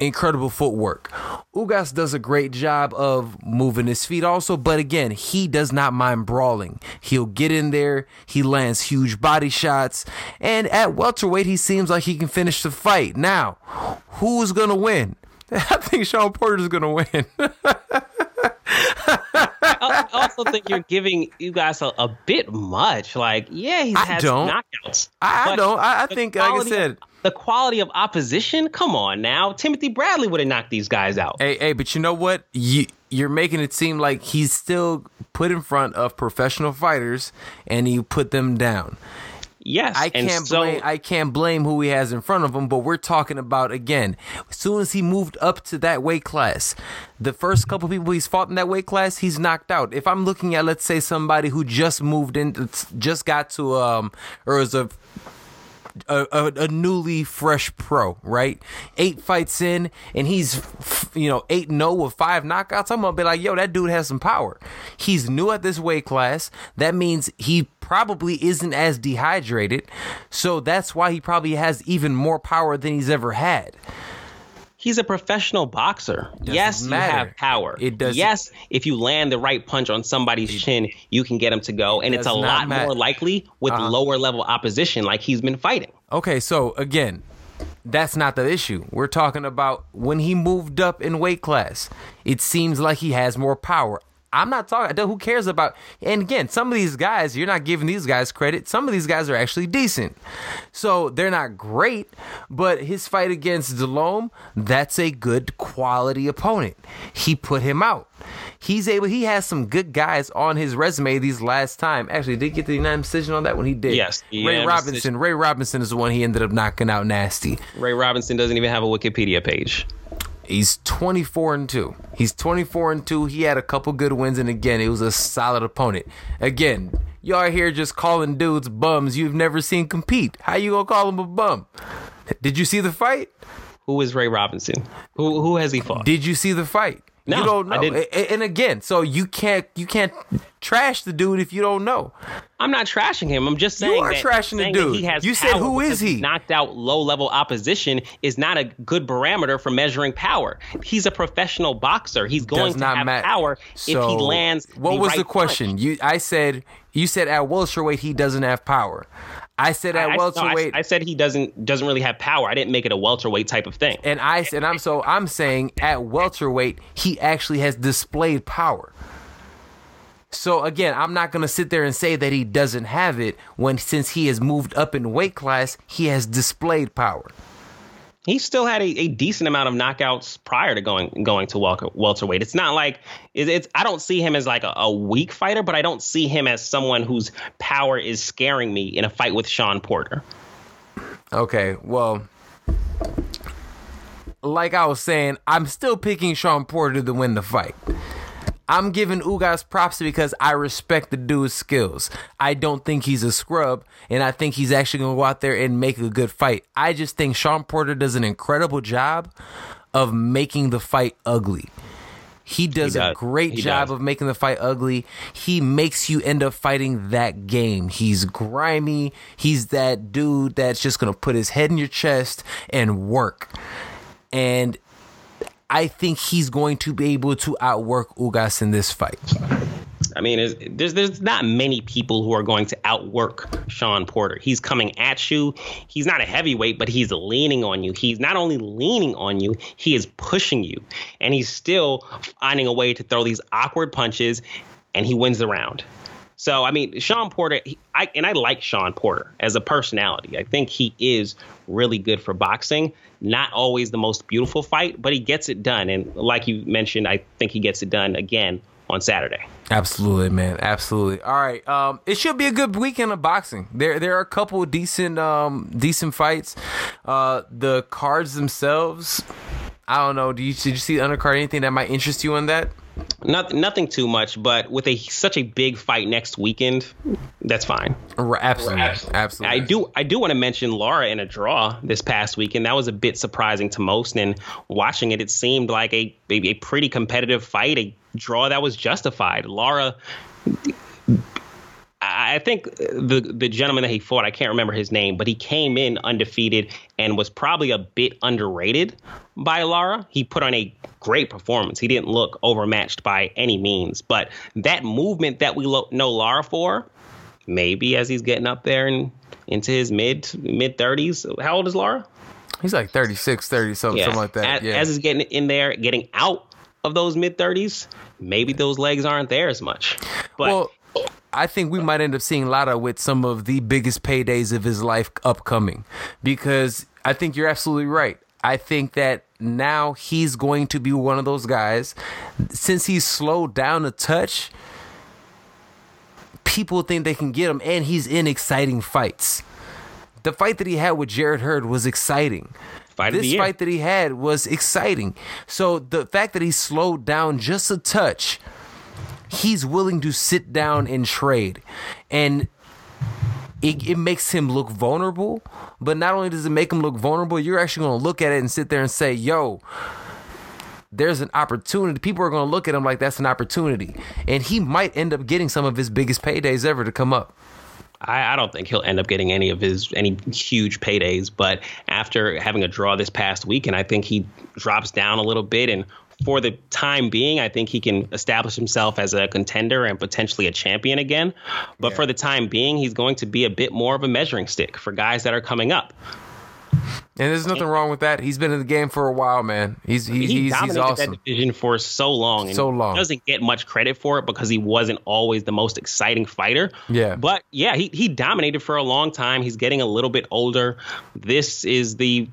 incredible footwork. Ugas does a great job of moving his feet also, but again, he does not mind brawling. He'll get in there, he lands huge body shots, and at welterweight, he seems like he can finish the fight. Now, who is going to win? I think Porter is going to win.
I also think you're giving Ugas a, a bit much. Like, yeah, he's had some knockouts.
I, I don't. I, I think, like I said,
the quality of opposition. Come on now, Timothy Bradley would have knocked these guys out.
Hey, hey, but you know what? You you're making it seem like he's still put in front of professional fighters, and you put them down.
Yes,
I can't so, blame I can't blame who he has in front of him, but we're talking about again. As soon as he moved up to that weight class, the first couple people he's fought in that weight class, he's knocked out. If I'm looking at let's say somebody who just moved in, just got to um or is a a, a, a, newly fresh pro, right? Eight fights in, and he's, you know, 8 0 with five knockouts. I'm gonna be like, yo, that dude has some power. He's new at this weight class. That means he probably isn't as dehydrated. So that's why he probably has even more power than he's ever had.
He's a professional boxer. Doesn't yes, matter. you have power. It does. Yes, if you land the right punch on somebody's chin, you can get him to go, and it's a lot matter. more likely with uh-huh. lower level opposition, like he's been fighting.
Okay, so again, that's not the issue. We're talking about when he moved up in weight class. It seems like he has more power. I'm not talking. Who cares about? And again, some of these guys, you're not giving these guys credit. Some of these guys are actually decent, so they're not great. But his fight against Dulorme, that's a good quality opponent. He put him out. He's able. He has some good guys on his resume. These last time, actually, did get the unanimous decision on that one. He did.
Yes.
Ray Robinson. Decision. Ray Robinson is the one he ended up knocking out nasty.
Ray Robinson doesn't even have a Wikipedia page.
He's 24 and 2. He's 24 and 2. He had a couple good wins and again, it was a solid opponent. Again, y'all here just calling dudes bums you've never seen compete. How you going to call him a bum? Did you see the fight?
Who is Ray Robinson? Who who has he fought?
Did you see the fight?
No,
you don't know. And again, so you can't you can't trash the dude if you don't know.
I'm not trashing him. I'm just saying
you are
that,
trashing the dude.
He has
you said who is he?
Knocked out low level opposition is not a good barometer for measuring power. He's a professional boxer. He's going Does to have mat- power so if he lands.
What
the
was
right
the question?
Punch.
You I said you said at welterweight he doesn't have power. I said at I, welterweight.
No, I, I, said he doesn't doesn't really have power. I didn't make it a welterweight type of thing.
And I and I'm so I'm saying at welterweight he actually has displayed power. So again, I'm not going to sit there and say that he doesn't have it when since he has moved up in weight class, he has displayed power
he still had a, a, decent amount of knockouts prior to going going to welterweight. It's not like it, it's. I don't see him as like a, a, weak fighter, but I don't see him as someone whose power is scaring me in a fight with Shawn Porter.
Okay, well, like I was saying, I'm still picking Shawn Porter to win the fight. I'm giving Ugas props because I respect the dude's skills. I don't think he's a scrub, and I think he's actually going to go out there and make a good fight. I just think Shawn Porter does an incredible job of making the fight ugly. He does, he does. a great he job does. of making the fight ugly. He makes you end up fighting that game. He's grimy. He's that dude that's just going to put his head in your chest and work. And I think he's going to be able to outwork Ugas in this fight.
I mean, there's there's not many people who are going to outwork Shawn Porter. He's coming at you. He's not a heavyweight, but he's leaning on you. He's not only leaning on you, he is pushing you, and he's still finding a way to throw these awkward punches, and he wins the round. So I mean, Shawn Porter, he, I and I like Shawn Porter as a personality. I think he is really good for boxing. Not always the most beautiful fight, but he gets it done. And like you mentioned, I think he gets it done again on Saturday.
Absolutely, man. Absolutely. All right. Um, it should be a good weekend of boxing. There, there are a couple decent, um, decent fights. Uh, the cards themselves. I don't know. Do you did you see the undercard? Anything that might interest you in that?
Nothing, nothing too much, but with a such a big fight next weekend, that's fine.
Absolutely, absolutely.
I do, I do want to mention Lara in a draw this past weekend. That was a bit surprising to most, and watching it, it seemed like a a, a pretty competitive fight, a draw that was justified. Lara I think the the gentleman that he fought, I can't remember his name, but he came in undefeated and was probably a bit underrated by Lara. He put on a great performance. He didn't look overmatched by any means, but that movement that we lo- know Lara for, maybe as he's getting up there and into his mid mid 30s. How old is Lara?
He's like 36, 30 something, yeah. something like that.
As, yeah. as he's getting in there, getting out of those mid 30s, maybe those legs aren't there as much. But
well, I think we might end up seeing Lara with some of the biggest paydays of his life upcoming because I think you're absolutely right. I think that now he's going to be one of those guys. Since he's slowed down a touch, people think they can get him, and he's in exciting fights. The fight that he had with Jarrett Hurd was exciting. Fight this fight that he had was exciting. So the fact that he slowed down just a touch he's willing to sit down and trade. And it, it makes him look vulnerable. But not only does it make him look vulnerable, you're actually going to look at it and sit there and say, yo, there's an opportunity. People are going to look at him like that's an opportunity. And he might end up getting some of his biggest paydays ever to come up.
I, I, don't think he'll end up getting any of his any huge paydays. But after having a draw this past week, and I think he drops down a little bit and for the time being, I think he can establish himself as a contender and potentially a champion again. But yeah. for the time being, he's going to be a bit more of a measuring stick for guys that are coming up.
And there's nothing wrong with that. He's been in the game for a while, man. He's he, he he's, dominated he's awesome.
that division for so long. And
so long.
Doesn't get much credit for it because he wasn't always the most exciting fighter.
Yeah.
But yeah, he he dominated for a long time. He's getting a little bit older. This is the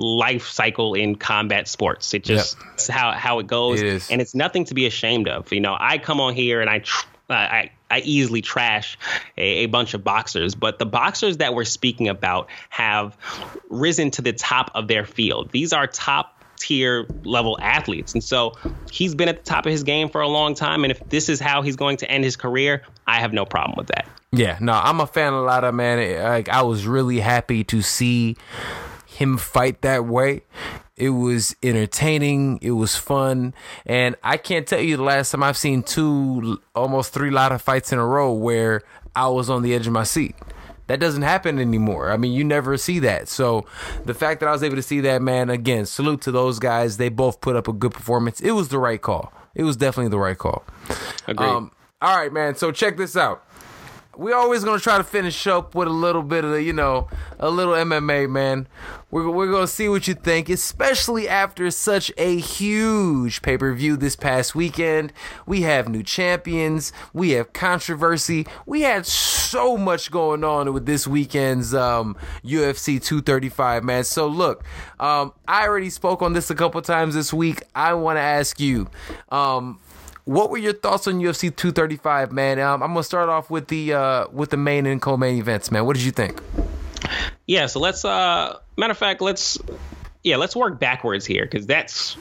life cycle in combat sports. It just yep. how how it goes,
it
and it's nothing to be ashamed of. You know, I come on here and I. Tr- uh, I, I easily trash a, a, bunch of boxers, but the boxers that we're speaking about have risen to the top of their field. These are top tier level athletes. And so he's been at the top of his game for a long time. And if this is how he's going to end his career, I have no problem with that.
Yeah, no, I'm a fan of a lot of man. Like I was really happy to see him fight that way. It was entertaining. It was fun. And I can't tell you the last time I've seen two, almost three lot of fights in a row where I was on the edge of my seat. That doesn't happen anymore. I mean, you never see that. So the fact that I was able to see that, man, again, salute to those guys. They both put up a good performance. It was the right call. It was definitely the right call.
Agreed. Um,
all right, man. So check this out we always gonna try to finish up with a little bit of the, you know, a little MMA, man. We're we're gonna see what you think, especially after such a huge pay per view this past weekend. We have new champions, we have controversy, we had so much going on with this weekend's um, UFC 235, man. So look, um, I already spoke on this a couple times this week. I want to ask you. Um, what were your thoughts on UFC 235, man? Um, I'm gonna start off with the uh, with the main and co-main events, man. What did you think?
Yeah, so let's. Uh, matter of fact, let's. Yeah, let's work backwards here because that's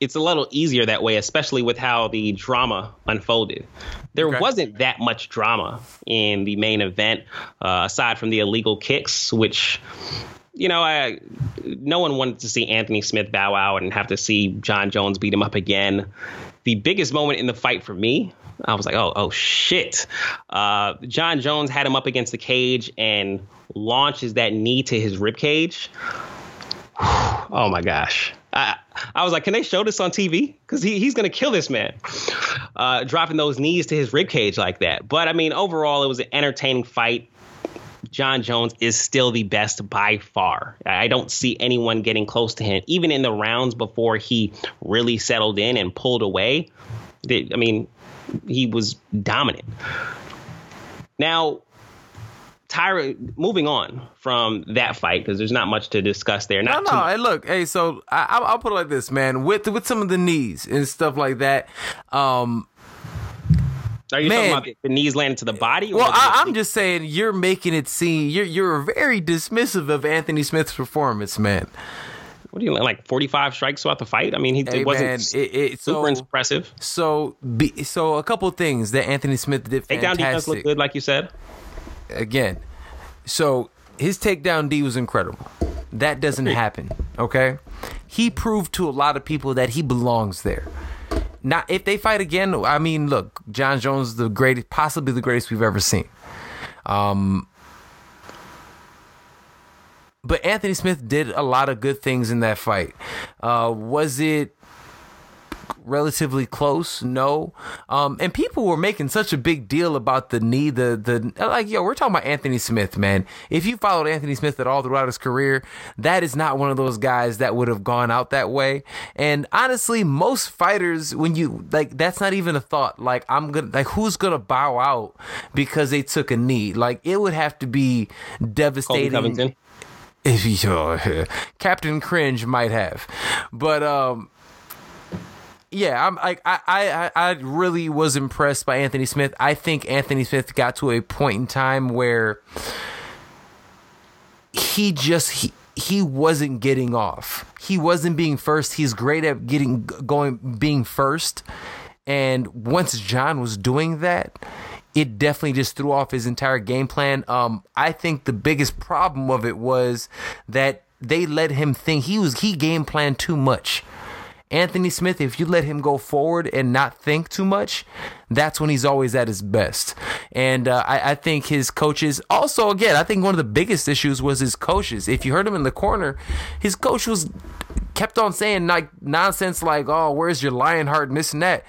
it's a little easier that way, especially with how the drama unfolded. There okay. wasn't that much drama in the main event, uh, aside from the illegal kicks, which you know, I no one wanted to see Anthony Smith bow out and have to see Jon Jones beat him up again the biggest moment in the fight for me, I was like, oh, oh shit. Uh, Jon Jones had him up against the cage and launches that knee to his rib cage. Oh my gosh. I, I was like, can they show this on TV? Because he, he's going to kill this man. Uh, dropping those knees to his rib cage like that. But I mean, overall, it was an entertaining fight. Jon Jones is still the best by far. I don't see anyone getting close to him, even in the rounds before he really settled in and pulled away. I mean, he was dominant. Now, Tyra, moving on from that fight because there's not much to discuss there. Not
no, no. Hey, look, hey, so I, will put it like this, man. With with some of the knees and stuff like that. Um,
are you man, talking about the knees landing to the body?
Well, I, am just saying you're making it seem you're you're very dismissive of Anthony Smith's performance, man.
What do you mean like? Forty five strikes throughout the fight. I mean, he hey, it wasn't man, it, it, super so, impressive.
So, be, so a couple things that Anthony Smith did. Fantastic. Takedown defense
looked good, like you said
again, so his takedown D was incredible. That doesn't happen, okay? He proved to a lot of people that he belongs there. Now, if they fight again, I mean, look, Jon Jones the greatest, possibly the greatest we've ever seen. Um, but Anthony Smith did a lot of good things in that fight. Uh, was it relatively close. No, um, and people were making such a big deal about the knee. The the like, yo, we're talking about Anthony Smith, man. If you followed Anthony Smith at all throughout his career, that is not one of those guys that would have gone out that way. And honestly, most fighters, when you like, that's not even a thought. Like, I'm gonna like, who's gonna bow out because they took a knee? Like, it would have to be devastating. If you, uh, Captain Cringe might have, but um, yeah, I'm like I, I I really was impressed by Anthony Smith. I think Anthony Smith got to a point in time where he just he he wasn't getting off. He wasn't being first. He's great at getting going being first. And once Jon was doing that, it definitely just threw off his entire game plan. Um, I think the biggest problem of it was that they let him think he was he game planned too much. Anthony Smith, if you let him go forward and not think too much, that's when he's always at his best. And uh, I, I, think his coaches, also, again, I think one of the biggest issues was his coaches. If you heard him in the corner, his coach was kept on saying like nonsense like, oh, where's your lion heart and this and that.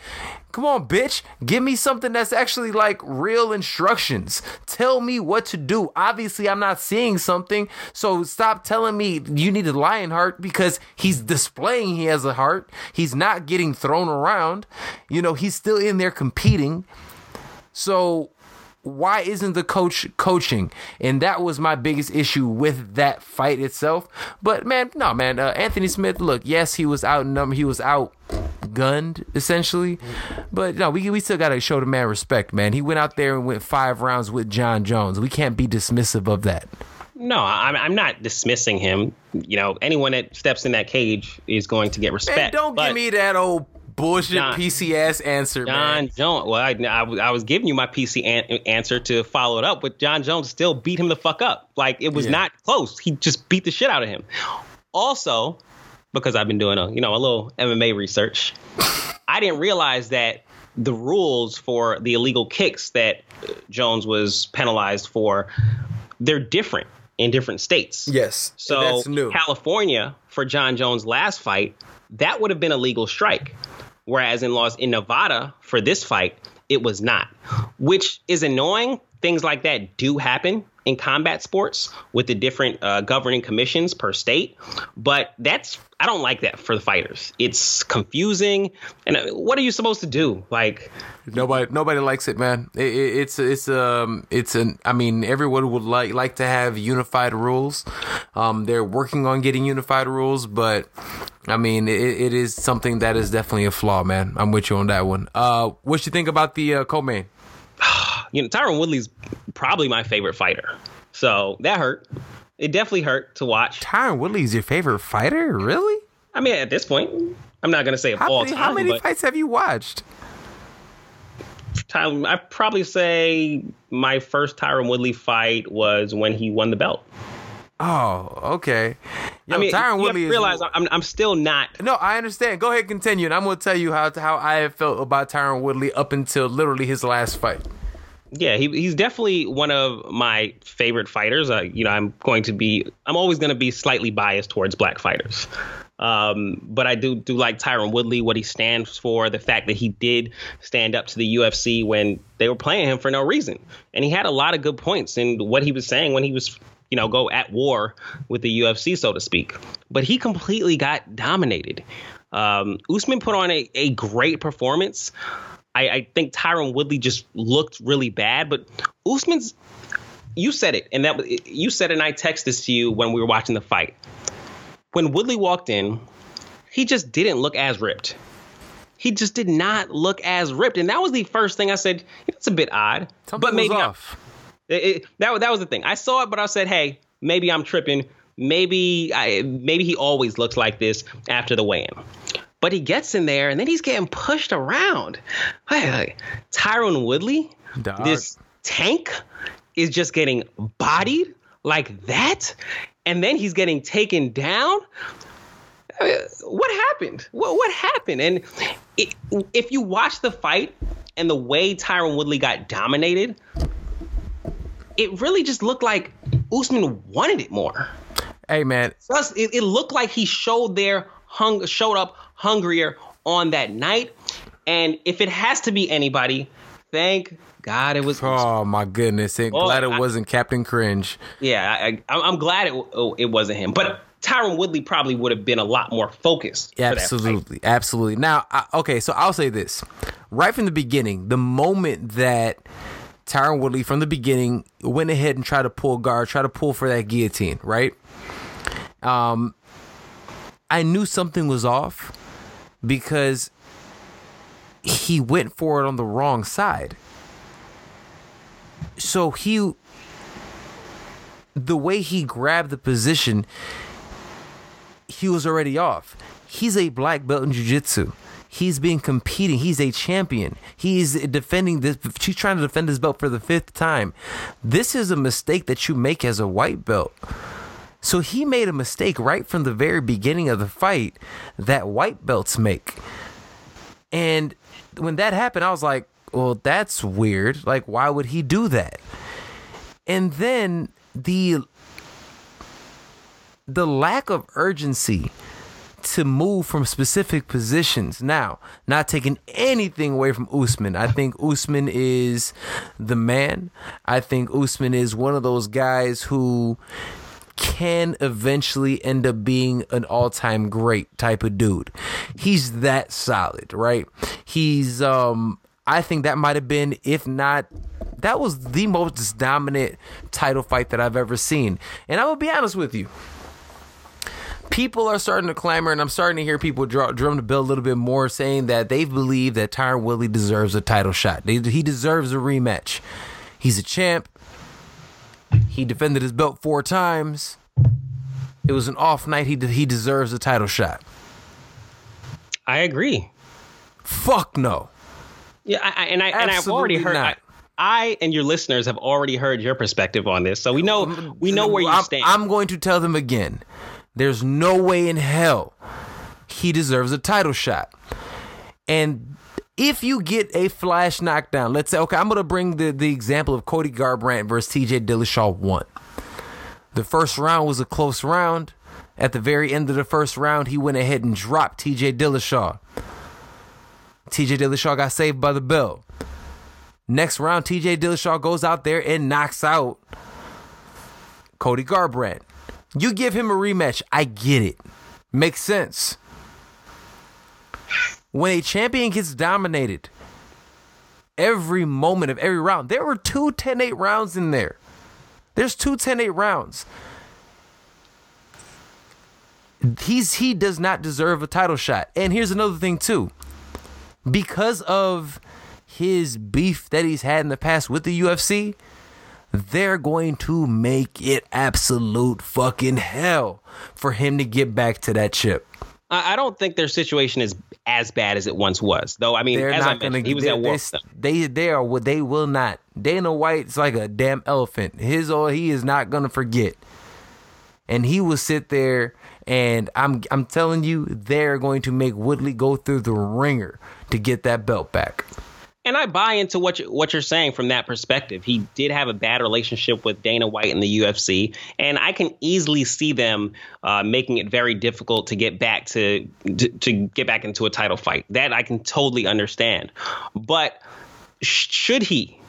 Come on, bitch. Give me something that's actually like real instructions. Tell me what to do. Obviously, I'm not seeing something. So stop telling me you need a lion heart because he's displaying he has a heart. He's not getting thrown around. You know, he's still in there competing. So why isn't the coach coaching? And that was my biggest issue with that fight itself. But man, no, man, uh, Anthony Smith. Look, yes, he was out number. He was out gunned essentially, but no, we we still gotta show the man respect, man. He went out there and went five rounds with Jon Jones. We can't be dismissive of that.
No, I'm, I'm not dismissing him. You know, anyone that steps in that cage is going to get respect. Man,
don't give me that old bullshit Jon, PC ass answer,
Jon
man.
Jones. Well, I, I, I, was giving you my PC an- answer to follow it up, but Jon Jones still beat him the fuck up. Like it was yeah. not close. He just beat the shit out of him. Also, because I've been doing a you know a little MMA research, I didn't realize that the rules for the illegal kicks that Jones was penalized for, they're different in different states.
Yes.
So California for Jon Jones' last fight, that would have been a legal strike. Whereas in laws in Nevada for this fight, it was not, which is annoying. Things like that do happen in combat sports with the different uh, governing commissions per state. But that's I don't like that for the fighters. It's confusing, and uh, what are you supposed to do? Like
nobody nobody likes it, man. It, it, it's it's um it's an I mean everyone would like like to have unified rules. Um, they're working on getting unified rules, but I mean it, it is something that is definitely a flaw, man. I'm with you on that one. Uh, what you think about the uh, co-main?
you know, Tyron Woodley's probably my favorite fighter. So that hurt. It definitely hurt to watch.
Tyron Woodley's your favorite fighter? Really?
I mean, at this point, I'm not going to say
how
all
many,
time.
How many fights have you watched?
Tyron, I probably say my first Tyron Woodley fight was when he won the belt.
Oh, okay.
Yo, I mean, Tyron Woodley. Realize is, I'm I'm still not.
No, I understand. Go ahead, continue, and I'm going to tell you how how I felt about Tyron Woodley up until literally his last fight.
Yeah, he, he's definitely one of my favorite fighters. Uh, you know, I'm going to be, I'm always going to be slightly biased towards black fighters. Um, but I do do like Tyron Woodley, what he stands for, the fact that he did stand up to the UFC when they were playing him for no reason, and he had a lot of good points in what he was saying when he was, you know, go at war with the UFC, so to speak. But he completely got dominated. Um, Usman put on a, a great performance. I, I think Tyron Woodley just looked really bad, but Usman's. You said it, and that you said it, and I texted this to you when we were watching the fight when Woodley walked in, he just didn't look as ripped. He just did not look as ripped, and that was the first thing I said. It's a bit odd,
Something
but maybe I-
off.
it, it- that that was the thing. I saw it, but I said, "Hey, maybe I'm tripping. Maybe I maybe he always looks like this after the weigh-in." But he gets in there, and then he's getting pushed around. Hey, like, Tyron Woodley,
Dog.
this tank, is just getting bodied like that, and then he's getting taken down. Uh, What happened? What what happened? And it, if you watch the fight and the way Tyron Woodley got dominated, it really just looked like Usman wanted it more.
Hey man,
Plus, it, it looked like he showed there hung showed up hungrier on that night. And if it has to be anybody, thank God it was.
Oh my goodness, and
Oh,
glad it
I-
wasn't Captain Cringe.
Yeah, I, I, I'm glad it oh, it wasn't him. But Tyron Woodley probably would have been a lot more focused.
Absolutely, absolutely. Now, I, okay, so I'll say this: right from the beginning, the moment that Tyron Woodley, from the beginning, went ahead and tried to pull guard, try to pull for that guillotine, right? Um, I knew something was off because he went for it on the wrong side. So he, the way he grabbed the position, he was already off. He's a black belt in jiu-jitsu. He's been competing. He's a champion. He's defending this. She's trying to defend his belt for the fifth time. This is a mistake that you make as a white belt. So he made a mistake right from the very beginning of the fight that white belts make. And when that happened, I was like, well, that's weird. Like, why would he do that? And then the the lack of urgency to move from specific positions. Now, not taking anything away from Usman. I think Usman is the man. I think Usman is one of those guys who can eventually end up being an all-time great type of dude. He's that solid, right? He's um I think that might have been if not that was the most dominant title fight that I've ever seen. And I will be honest with you people are starting to clamor, and I'm starting to hear people draw, drum the bell a little bit more, saying that they believe that Tyron Woodley deserves a title shot. They, he deserves a rematch. He's a champ. He defended his belt four times. It was an off night. He he deserves a title shot.
I agree.
Fuck no.
Yeah, I, I, and I and I've already heard. I. I and your listeners have already heard your perspective on this, so we know we know where you stand.
I'm going to tell them again. There's no way in hell he deserves a title shot. And if you get a flash knockdown, let's say, okay, I'm going to bring the, the example of Cody Garbrandt versus TJ Dillashaw 1. The first round was a close round. At the very end of the first round, he went ahead and dropped TJ Dillashaw. TJ Dillashaw got saved by the bell. Next round, TJ Dillashaw goes out there and knocks out Cody Garbrandt. You give him a rematch. I get it. Makes sense. When a champion gets dominated, every moment of every round, there were two 10 8 rounds in there. There's two 10 8 rounds. He's he does not deserve a title shot. And here's another thing too. Because of his beef that he's had in the past with the UFC, they're going to make it absolute fucking hell for him to get back to that chip.
I, don't think their situation is as bad as it once was, though. I mean,
They're
as I
not gonna,
he was at war.
they, they, they are. They will not. Dana White's like a damn elephant. His or he is not going to forget. And he will sit there, and I'm I'm telling you, they're going to make Woodley go through the ringer to get that belt back.
And I buy into what you, what you're saying from that perspective. He did have a bad relationship with Dana White in the UFC, and I can easily see them uh, making it very difficult to get back to, to to get back into a title fight. That I can totally understand. But sh- should he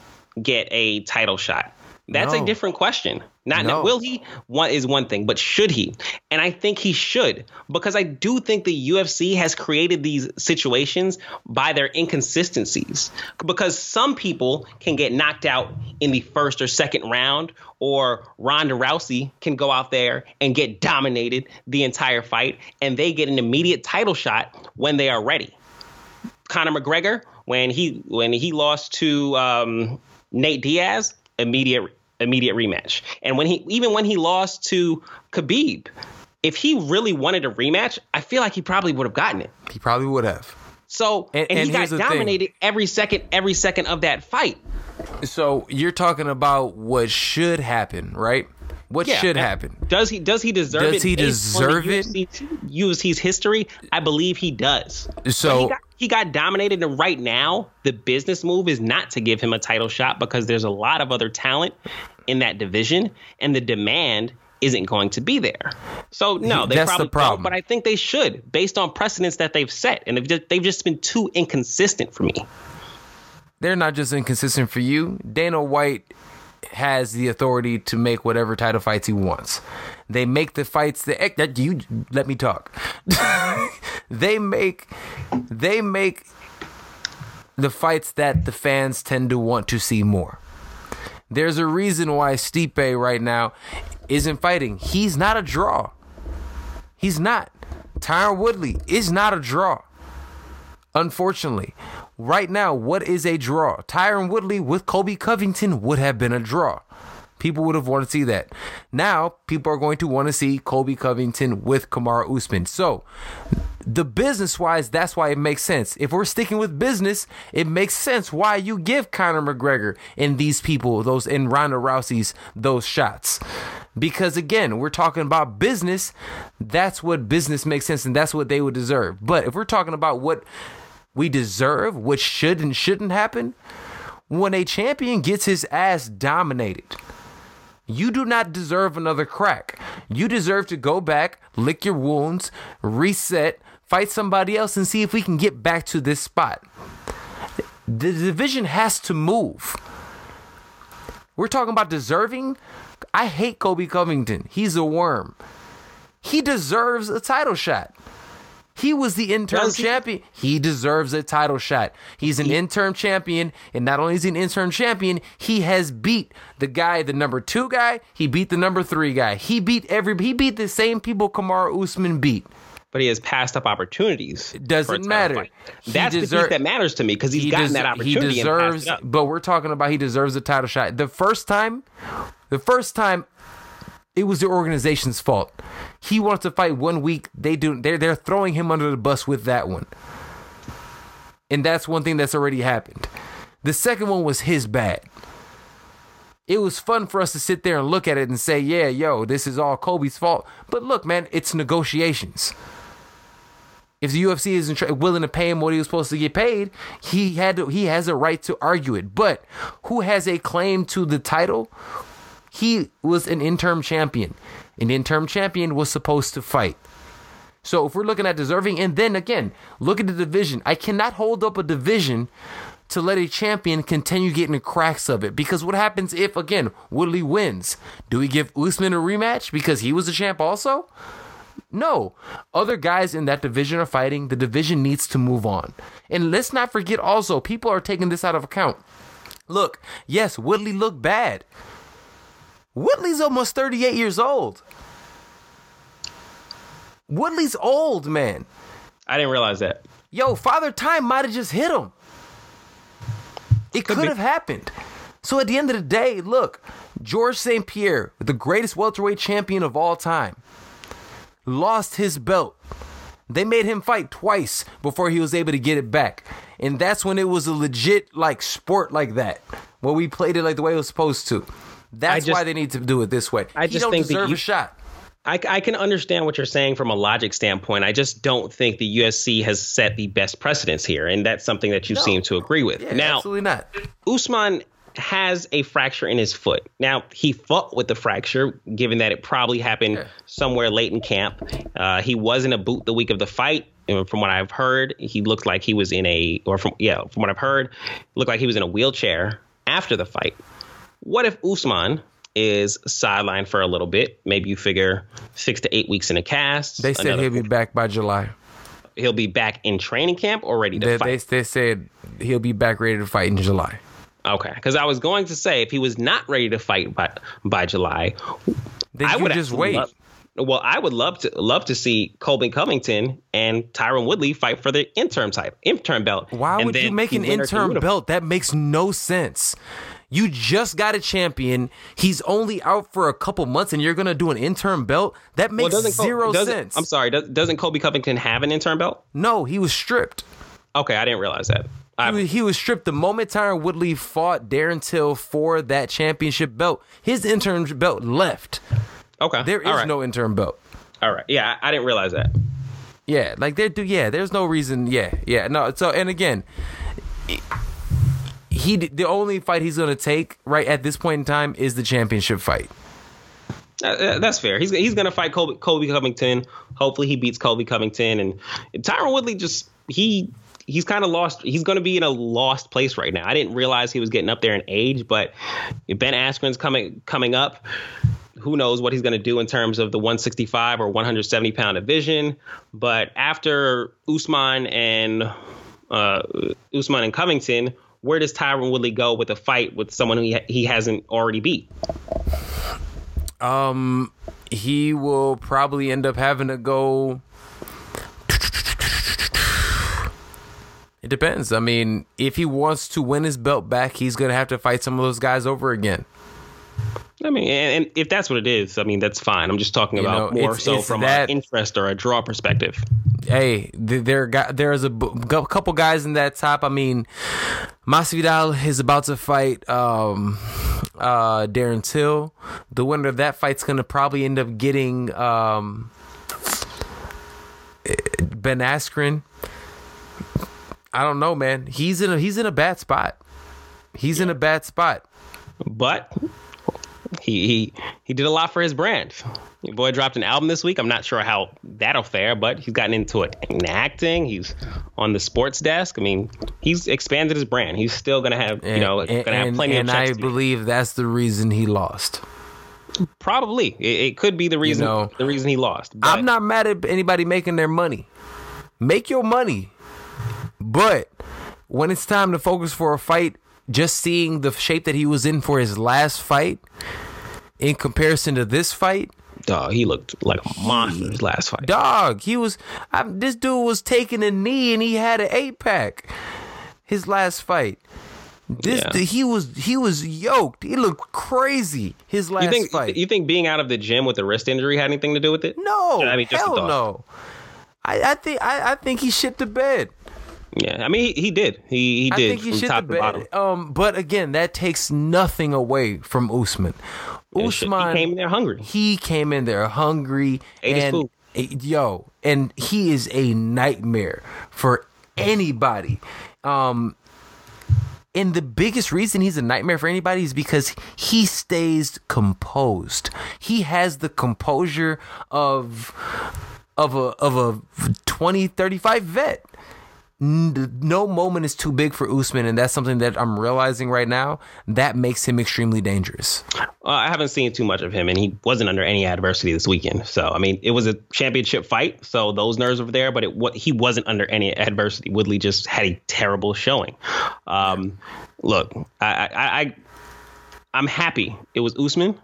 get a title shot? That's
No.
a different question. Not
No.
will he? One is one thing, but should he? And I think he should because I do think the UFC has created these situations by their inconsistencies. Because some people can get knocked out in the first or second round, or Ronda Rousey can go out there and get dominated the entire fight, and they get an immediate title shot when they are ready. Conor McGregor when he when he lost to um, Nate Diaz, immediate immediate rematch. And when he even when he lost to Khabib, if he really wanted a rematch, I feel like he probably would have gotten it.
He probably would have.
So
And-
and,
and
he got
the thing.
dominated every second every second of that fight.
So you're talking about what should happen, right? What
Yeah,
should happen?
Does he does he deserve
Does
it?
Does he
based on the
deserve it?
UFC UFC's history, I believe he does.
So-
he got, he got dominated, and right now the business move is not to give him a title shot because there's a lot of other talent in that division, and the demand isn't going to be there. So no, they
That's the
probably
problem.
don't, but I think they should, based on precedents that they've set, and they've just, they've just been too inconsistent for me.
They're not just inconsistent for you. Dana White has the authority to make whatever title fights he wants. They make the fights that, eh, that you let me talk. they make they make the fights that the fans tend to want to see more. There's a reason why Stipe right now isn't fighting. He's not a draw. He's not. Tyron Woodley is not a draw. Unfortunately, right now, what is a draw? Tyron Woodley with Colby Covington would have been a draw. People would have wanted to see that. Now, people are going to want to see Colby Covington with Kamaru Usman. So, the business wise, that's why it makes sense. If we're sticking with business, it makes sense why you give Conor McGregor and these people, those and Ronda Rousey's those shots. Because again, we're talking about business. That's what business makes sense, and that's what they would deserve. But if we're talking about what we deserve, what should and shouldn't happen, when a champion gets his ass dominated, you do not deserve another crack. You deserve to go back, lick your wounds, reset, fight somebody else, and see if we can get back to this spot. The division has to move. We're talking about deserving. I hate Colby Covington. He's a worm. He deserves a title shot. He was the interim
he?
champion. He deserves a title shot. He's an interim champion, and not only is he an interim champion, he has beat the guy, the number two guy. He beat the number three guy. He beat every. He beat the same people Kamaru Usman beat.
But he has passed up opportunities.
doesn't
a title
matter. He
That's the piece that matters to me because he's
He
gotten
des-
that opportunity
He deserves,
it
but we're talking about he deserves a title shot. The first time, the first time, it was the organization's fault. He wants to fight one week. They do. They're they're throwing him under the bus with that one, and that's one thing that's already happened. The second one was his bad. It was fun for us to sit there and look at it and say, "Yeah, yo, this is all Colby's fault." But look, man, it's negotiations if the UFC isn't willing to pay him what he was supposed to get paid, he had to, he has a right to argue it. But who has a claim to the title? He was an interim champion. An interim champion was supposed to fight. So if we're looking at deserving, and then again, look at the division. I cannot hold up a division to let a champion continue getting the cracks of it. Because what happens if, again, Woodley wins? Do we give Usman a rematch because he was a champ also? No. Other guys in that division are fighting. The division needs to move on. And let's not forget also, people are taking this out of account. Look, yes, Woodley looked bad. Woodley's almost 38 years old. Woodley's old, man.
I didn't realize that.
Yo, Father Time might have just hit him. It could
be.
have happened. So at the end of the day, look, Georges St. Pierre, the greatest welterweight champion of all time, lost his belt. They made him fight twice before he was able to get it back. And that's when it was a legit like sport like that. Where we played it like the way it was supposed to. That's
just-
why they need to do it this way.
I
he
just
don't
think
deserve
you-
a shot.
I, I, can understand what you're saying from a logic standpoint. I just don't think the UFC has set the best precedence here, and that's something that you no. seem to agree with.
Yeah,
now,
absolutely not.
Usman has a fracture in his foot. Now, he fought with the fracture, given that it probably happened yeah. somewhere late in camp. Uh, he was in a boot the week of the fight. And from what I've heard, he looked like he was in a, or from, yeah, from what I've heard, looked like he was in a wheelchair after the fight. What if Usman is sidelined for a little bit? Maybe you figure six to eight weeks in a cast.
They said he'll be back by July.
He'll be back in training camp or ready to
they,
fight?
They, they said he'll be back ready to fight in July.
Okay, because I was going to say if he was not ready to fight by by July,
then I would just wait.
Love, well, I would love to love to see Colby Covington and Tyron Woodley fight for the interim title, interim belt.
Why would you make an interim belt? That makes no sense. You just got a champion. He's only out for a couple months, and you're gonna do an interim belt. That makes well, zero
Col-
sense.
I'm sorry. Doesn't Colby Covington have an interim belt?
No, he was stripped.
Okay, I didn't realize that.
He was, he was, stripped the moment Tyron Woodley fought Darren Till for that championship belt. His interim belt left.
Okay,
there is right. no interim belt.
All right, yeah, I, I didn't realize that.
Yeah, like there do. Yeah, there's no reason. Yeah, yeah, no. So and again, he the only fight he's gonna take right at this point in time is the championship fight.
Uh, uh that's fair. He's he's gonna fight Colby, Colby Covington. Hopefully, he beats Colby Covington and, and Tyron Woodley. Just he he's kind of lost. He's going to be in a lost place right now. I didn't realize he was getting up there in age, but Ben Askren's coming coming up. Who knows what he's going to do in terms of the 165 or 170 pound division? But after Usman and uh, Usman and Covington, where does Tyron Woodley go with a fight with someone he, he hasn't already beat?
Um, he will probably end up having to go It depends. I mean, if he wants to win his belt back, he's to have to fight some of those guys over again.
I mean, and, if that's what it is, I mean, that's fine. I'm just talking about know, more it's, so it's from an interest or a draw perspective.
Hey, there there's a couple guys in that top. I mean, Masvidal is about to fight um, uh, Darren Till. The winner of that fight's going to probably end up getting um, Ben Askren. I don't know, man. He's in a he's in a bad spot. He's yeah. in a bad spot.
But he he he did a lot for his brand. Your boy dropped an album this week. I'm not sure how that'll fare, but he's gotten into it in acting. He's on the sports desk. I mean, he's expanded his brand. He's still gonna have you know and, gonna have plenty
and,
of.
And I believe that's the reason he lost.
Probably, it, it could be the reason. You know, the reason he lost.
But. I'm not mad at anybody making their money. Make your money. But when it's time to focus for a fight, just seeing the shape that he was in for his last fight in comparison to this fight,
dog, he looked like a monster his last fight.
Dog, he was. I, this dude was taking a knee and he had an eight pack. His last fight. This yeah. he was he was yoked. He looked crazy. His last
you think,
fight.
You think being out of the gym with a wrist injury had anything to do with it?
No, I mean, hell no. I, I think I, I think he shit the bed.
Yeah, I mean he, he did. He he did I think he from top to bottom.
Um, but again, that takes nothing away from Usman. Usman
he came in there hungry.
He came in there hungry
Ate
and yo, and he is a nightmare for anybody. Um, and the biggest reason he's a nightmare for anybody is because he stays composed. He has the composure of of a of a 20 35 vet no moment is too big for Usman, and that's something that I'm realizing right now. That makes him extremely dangerous.
Uh, I haven't seen too much of him, and he wasn't under any adversity this weekend. So, I mean, it was a championship fight, so those nerves were there, but it what he wasn't under any adversity. Woodley just had a terrible showing. Um, look, I, I, I I'm happy it was Usman.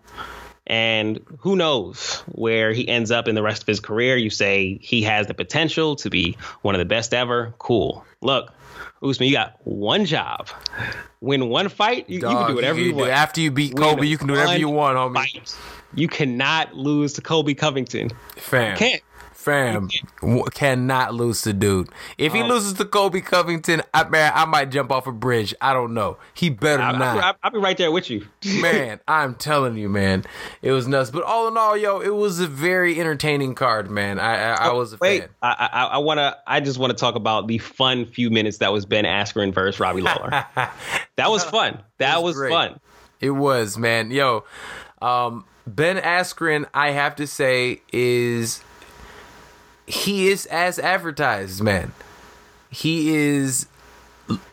And who knows where he ends up in the rest of his career. You say he has the potential to be one of the best ever. Cool. Look, Usman, you got one job. Win one fight, you, Dog, you can do whatever you, you want.
After you beat Colby, you can do whatever you want, homie. Fight.
You cannot lose to Colby Covington.
Fam.
You can't.
Fam w- cannot lose to dude. If he loses to Colby Covington, I, man, I might jump off a bridge. I don't know. He better
I,
not.
I, I'll be right there with you.
man, I'm telling you, man, it was nuts. But all in all, yo, it was a very entertaining card, man. I I, I was a
Wait,
fan.
I, I, I wanna. I just want to talk about the fun few minutes that was Ben Askren versus Robbie Lawler. that was fun. That
was
was, fun.
It was, man. Yo, um, Ben Askren, I have to say, is he is as advertised, man. He is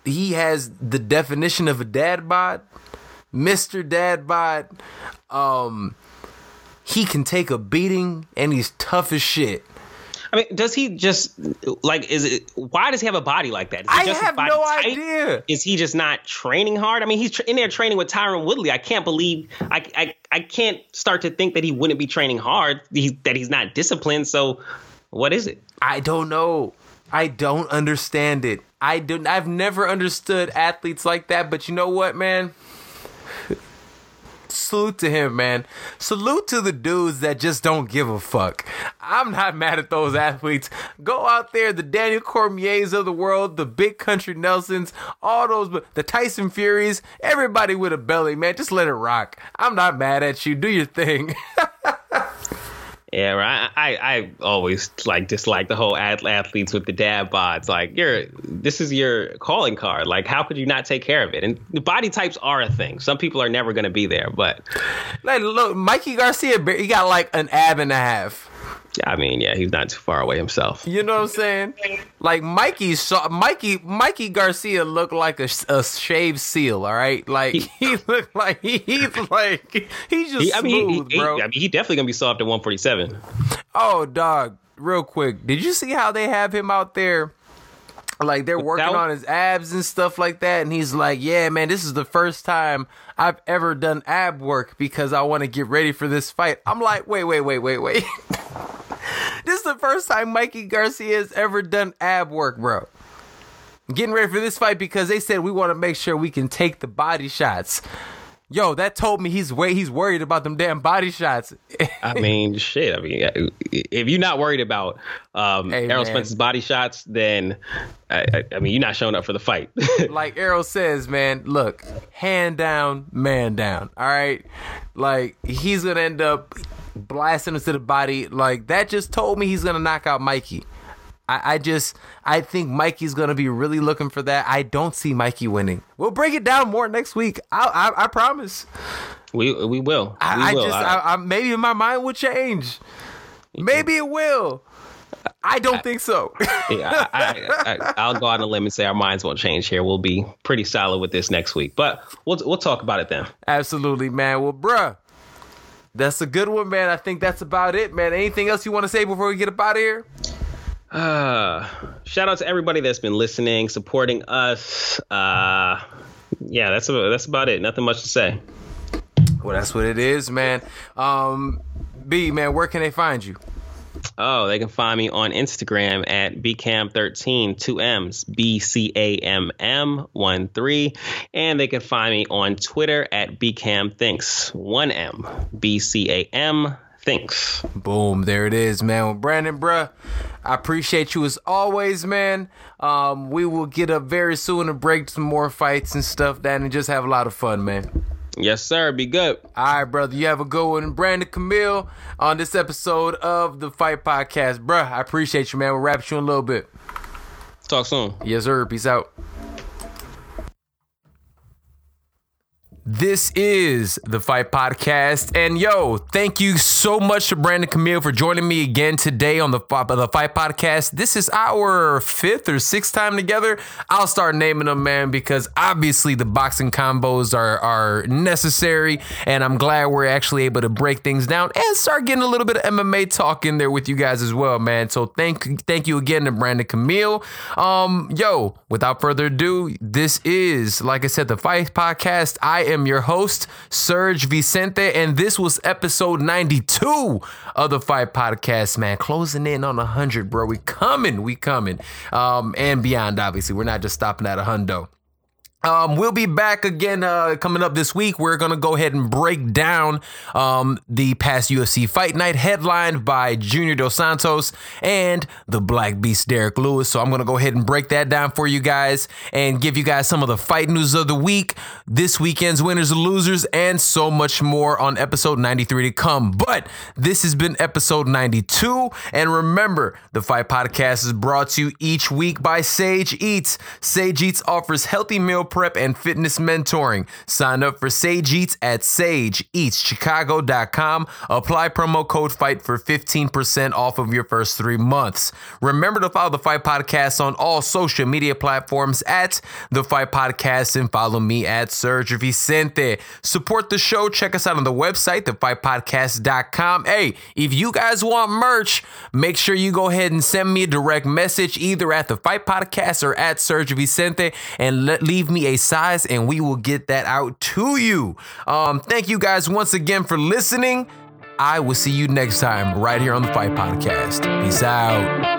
he has the definition of a dad bod, Mr. Dad bod. Um he can take a beating and he's tough as shit.
I mean, does he just like? Is it? Why does he have a body like that?
I have no
type?
idea.
Is he just not training hard? I mean, he's tr- in there training with Tyron Woodley. I can't believe. I, I I can't start to think that he wouldn't be training hard. He, that he's not disciplined. So, what is it?
I don't know. I don't understand it. I don't I've never understood athletes like that, but you know what, man? Salute to him, man. Salute to the dudes that just don't give a fuck. I'm not mad at those athletes. Go out there, the Daniel Cormiers of the world, the big country Nelsons, all those, the Tyson Furies, everybody with a belly, man. Just let it rock. I'm not mad at you. Do your thing.
Yeah, right. I, I always like dislike the whole ath- athletes with the dad bods. Like, you're this is your calling card. Like, how could you not take care of it? And the body types are a thing. Some people are never going to be there, but
like, look, Mikey Garcia, he got like an ab and a half.
I mean, yeah, he's not too far away himself.
You know what I'm saying? Like Mikey Mikey Mikey Garcia looked like a, a shaved seal. All right, like he, looked like he, he's like he's just
He, I mean,
smooth,
he, he,
bro.
I mean, he definitely gonna be soft at 147.
oh, dog, real quick, did you see how they have him out there? Like they're working
Without-
on his abs and stuff like that, and he's like, "Yeah, man, this is the first time I've ever done ab work because I want to get ready for this fight." I'm like, "Wait, wait, wait, wait, wait." this is the first time Mikey Garcia has ever done ab work, bro. Getting ready for this fight because they said we want to make sure we can take the body shots. Yo, that told me he's way he's worried about them damn body shots.
I mean, shit. I mean, if you're not worried about um,
Hey,
Errol
man.
Spence's body shots, then I, I, I mean, you're not showing up for the fight.
like Errol says, man, look, hand down, man down. All right, like he's gonna end up blasting into the body. Like that just told me he's gonna knock out Mikey. I, I just I think Mikey's gonna be really looking for that. I don't see Mikey winning. We'll break it down more next week. I I, I promise.
we we will.
I,
we
I
will.
just I, maybe my mind will change. Maybe it will. I don't think so.
yeah, I, I, I, I'll go out on a limb and say our minds won't change here. We'll be pretty solid with this next week, but we'll we'll talk about it then.
Absolutely, man. Well, bruh, that's a good one, man. I think that's about it, man. Anything else you want to say before we get up out of here?
Uh, shout out to everybody that's been listening, supporting us. Uh, yeah, that's about, that's about it. Nothing much to say.
Well, that's what it is, man. Um, B, man, where can they find you?
Oh, they can find me on Instagram at bcam13, two M's, B C A M M 1 3. And they can find me on Twitter at bcamthinks, one M, B C A M thinks.
Boom, there it is, man. Well, Brandon, bruh, I appreciate you as always, man. Um, we will get up very soon to break some more fights and stuff, that, and just have a lot of fun, man.
Yes, sir. Be good.
All right, brother. You have a good one. Brandon Camille on this episode of the Fight Podcast. Bruh, I appreciate you, man. We'll wrap you in a little bit.
Talk soon.
Yes, sir. Peace out. This is the Fight Podcast. And yo, thank you so much to Brandon Camille for joining me again today on the, the Fight Podcast. This is our fifth or sixth time together. I'll start naming them, man, because obviously the boxing combos are, are necessary. And I'm glad we're actually able to break things down and start getting a little bit of MMA talk in there with you guys as well, man. So thank thank you again to Brandon Camille. Um, yo, without further ado, this is, like I said, the Fight Podcast. I am your host, Serge Vicente, and this was episode 92 of the Fight Podcast, man. Closing in on 100, bro. We coming, we coming. Um, and beyond, obviously. We're not just stopping at a hundo. Um, we'll be back again uh, coming up this week. We're going to go ahead and break down um, the past UFC fight night headlined by Junior Dos Santos and the Black Beast Derrick Lewis. So I'm going to go ahead and break that down for you guys and give you guys some of the fight news of the week, this weekend's winners and losers, and so much more on episode 93 to come. But this has been episode 92. And remember, the Fight Podcast is brought to you each week by Sage Eats. Sage Eats offers healthy meal prep and fitness mentoring. Sign up for Sage Eats at sageeatschicago.com. Apply promo code FIGHT for 15% off of your first three months. Remember to follow the Fight Podcast on all social media platforms at the Fight Podcast and follow me at Serge Vicente. Support the show. Check us out on the website, thefightpodcast.com. Hey, if you guys want merch, make sure you go ahead and send me a direct message either at the Fight Podcast or at Serge Vicente and leave me a size and we will get that out to you. Um, thank you guys once again for listening. I will see you next time right here on the Fight Podcast. Peace out.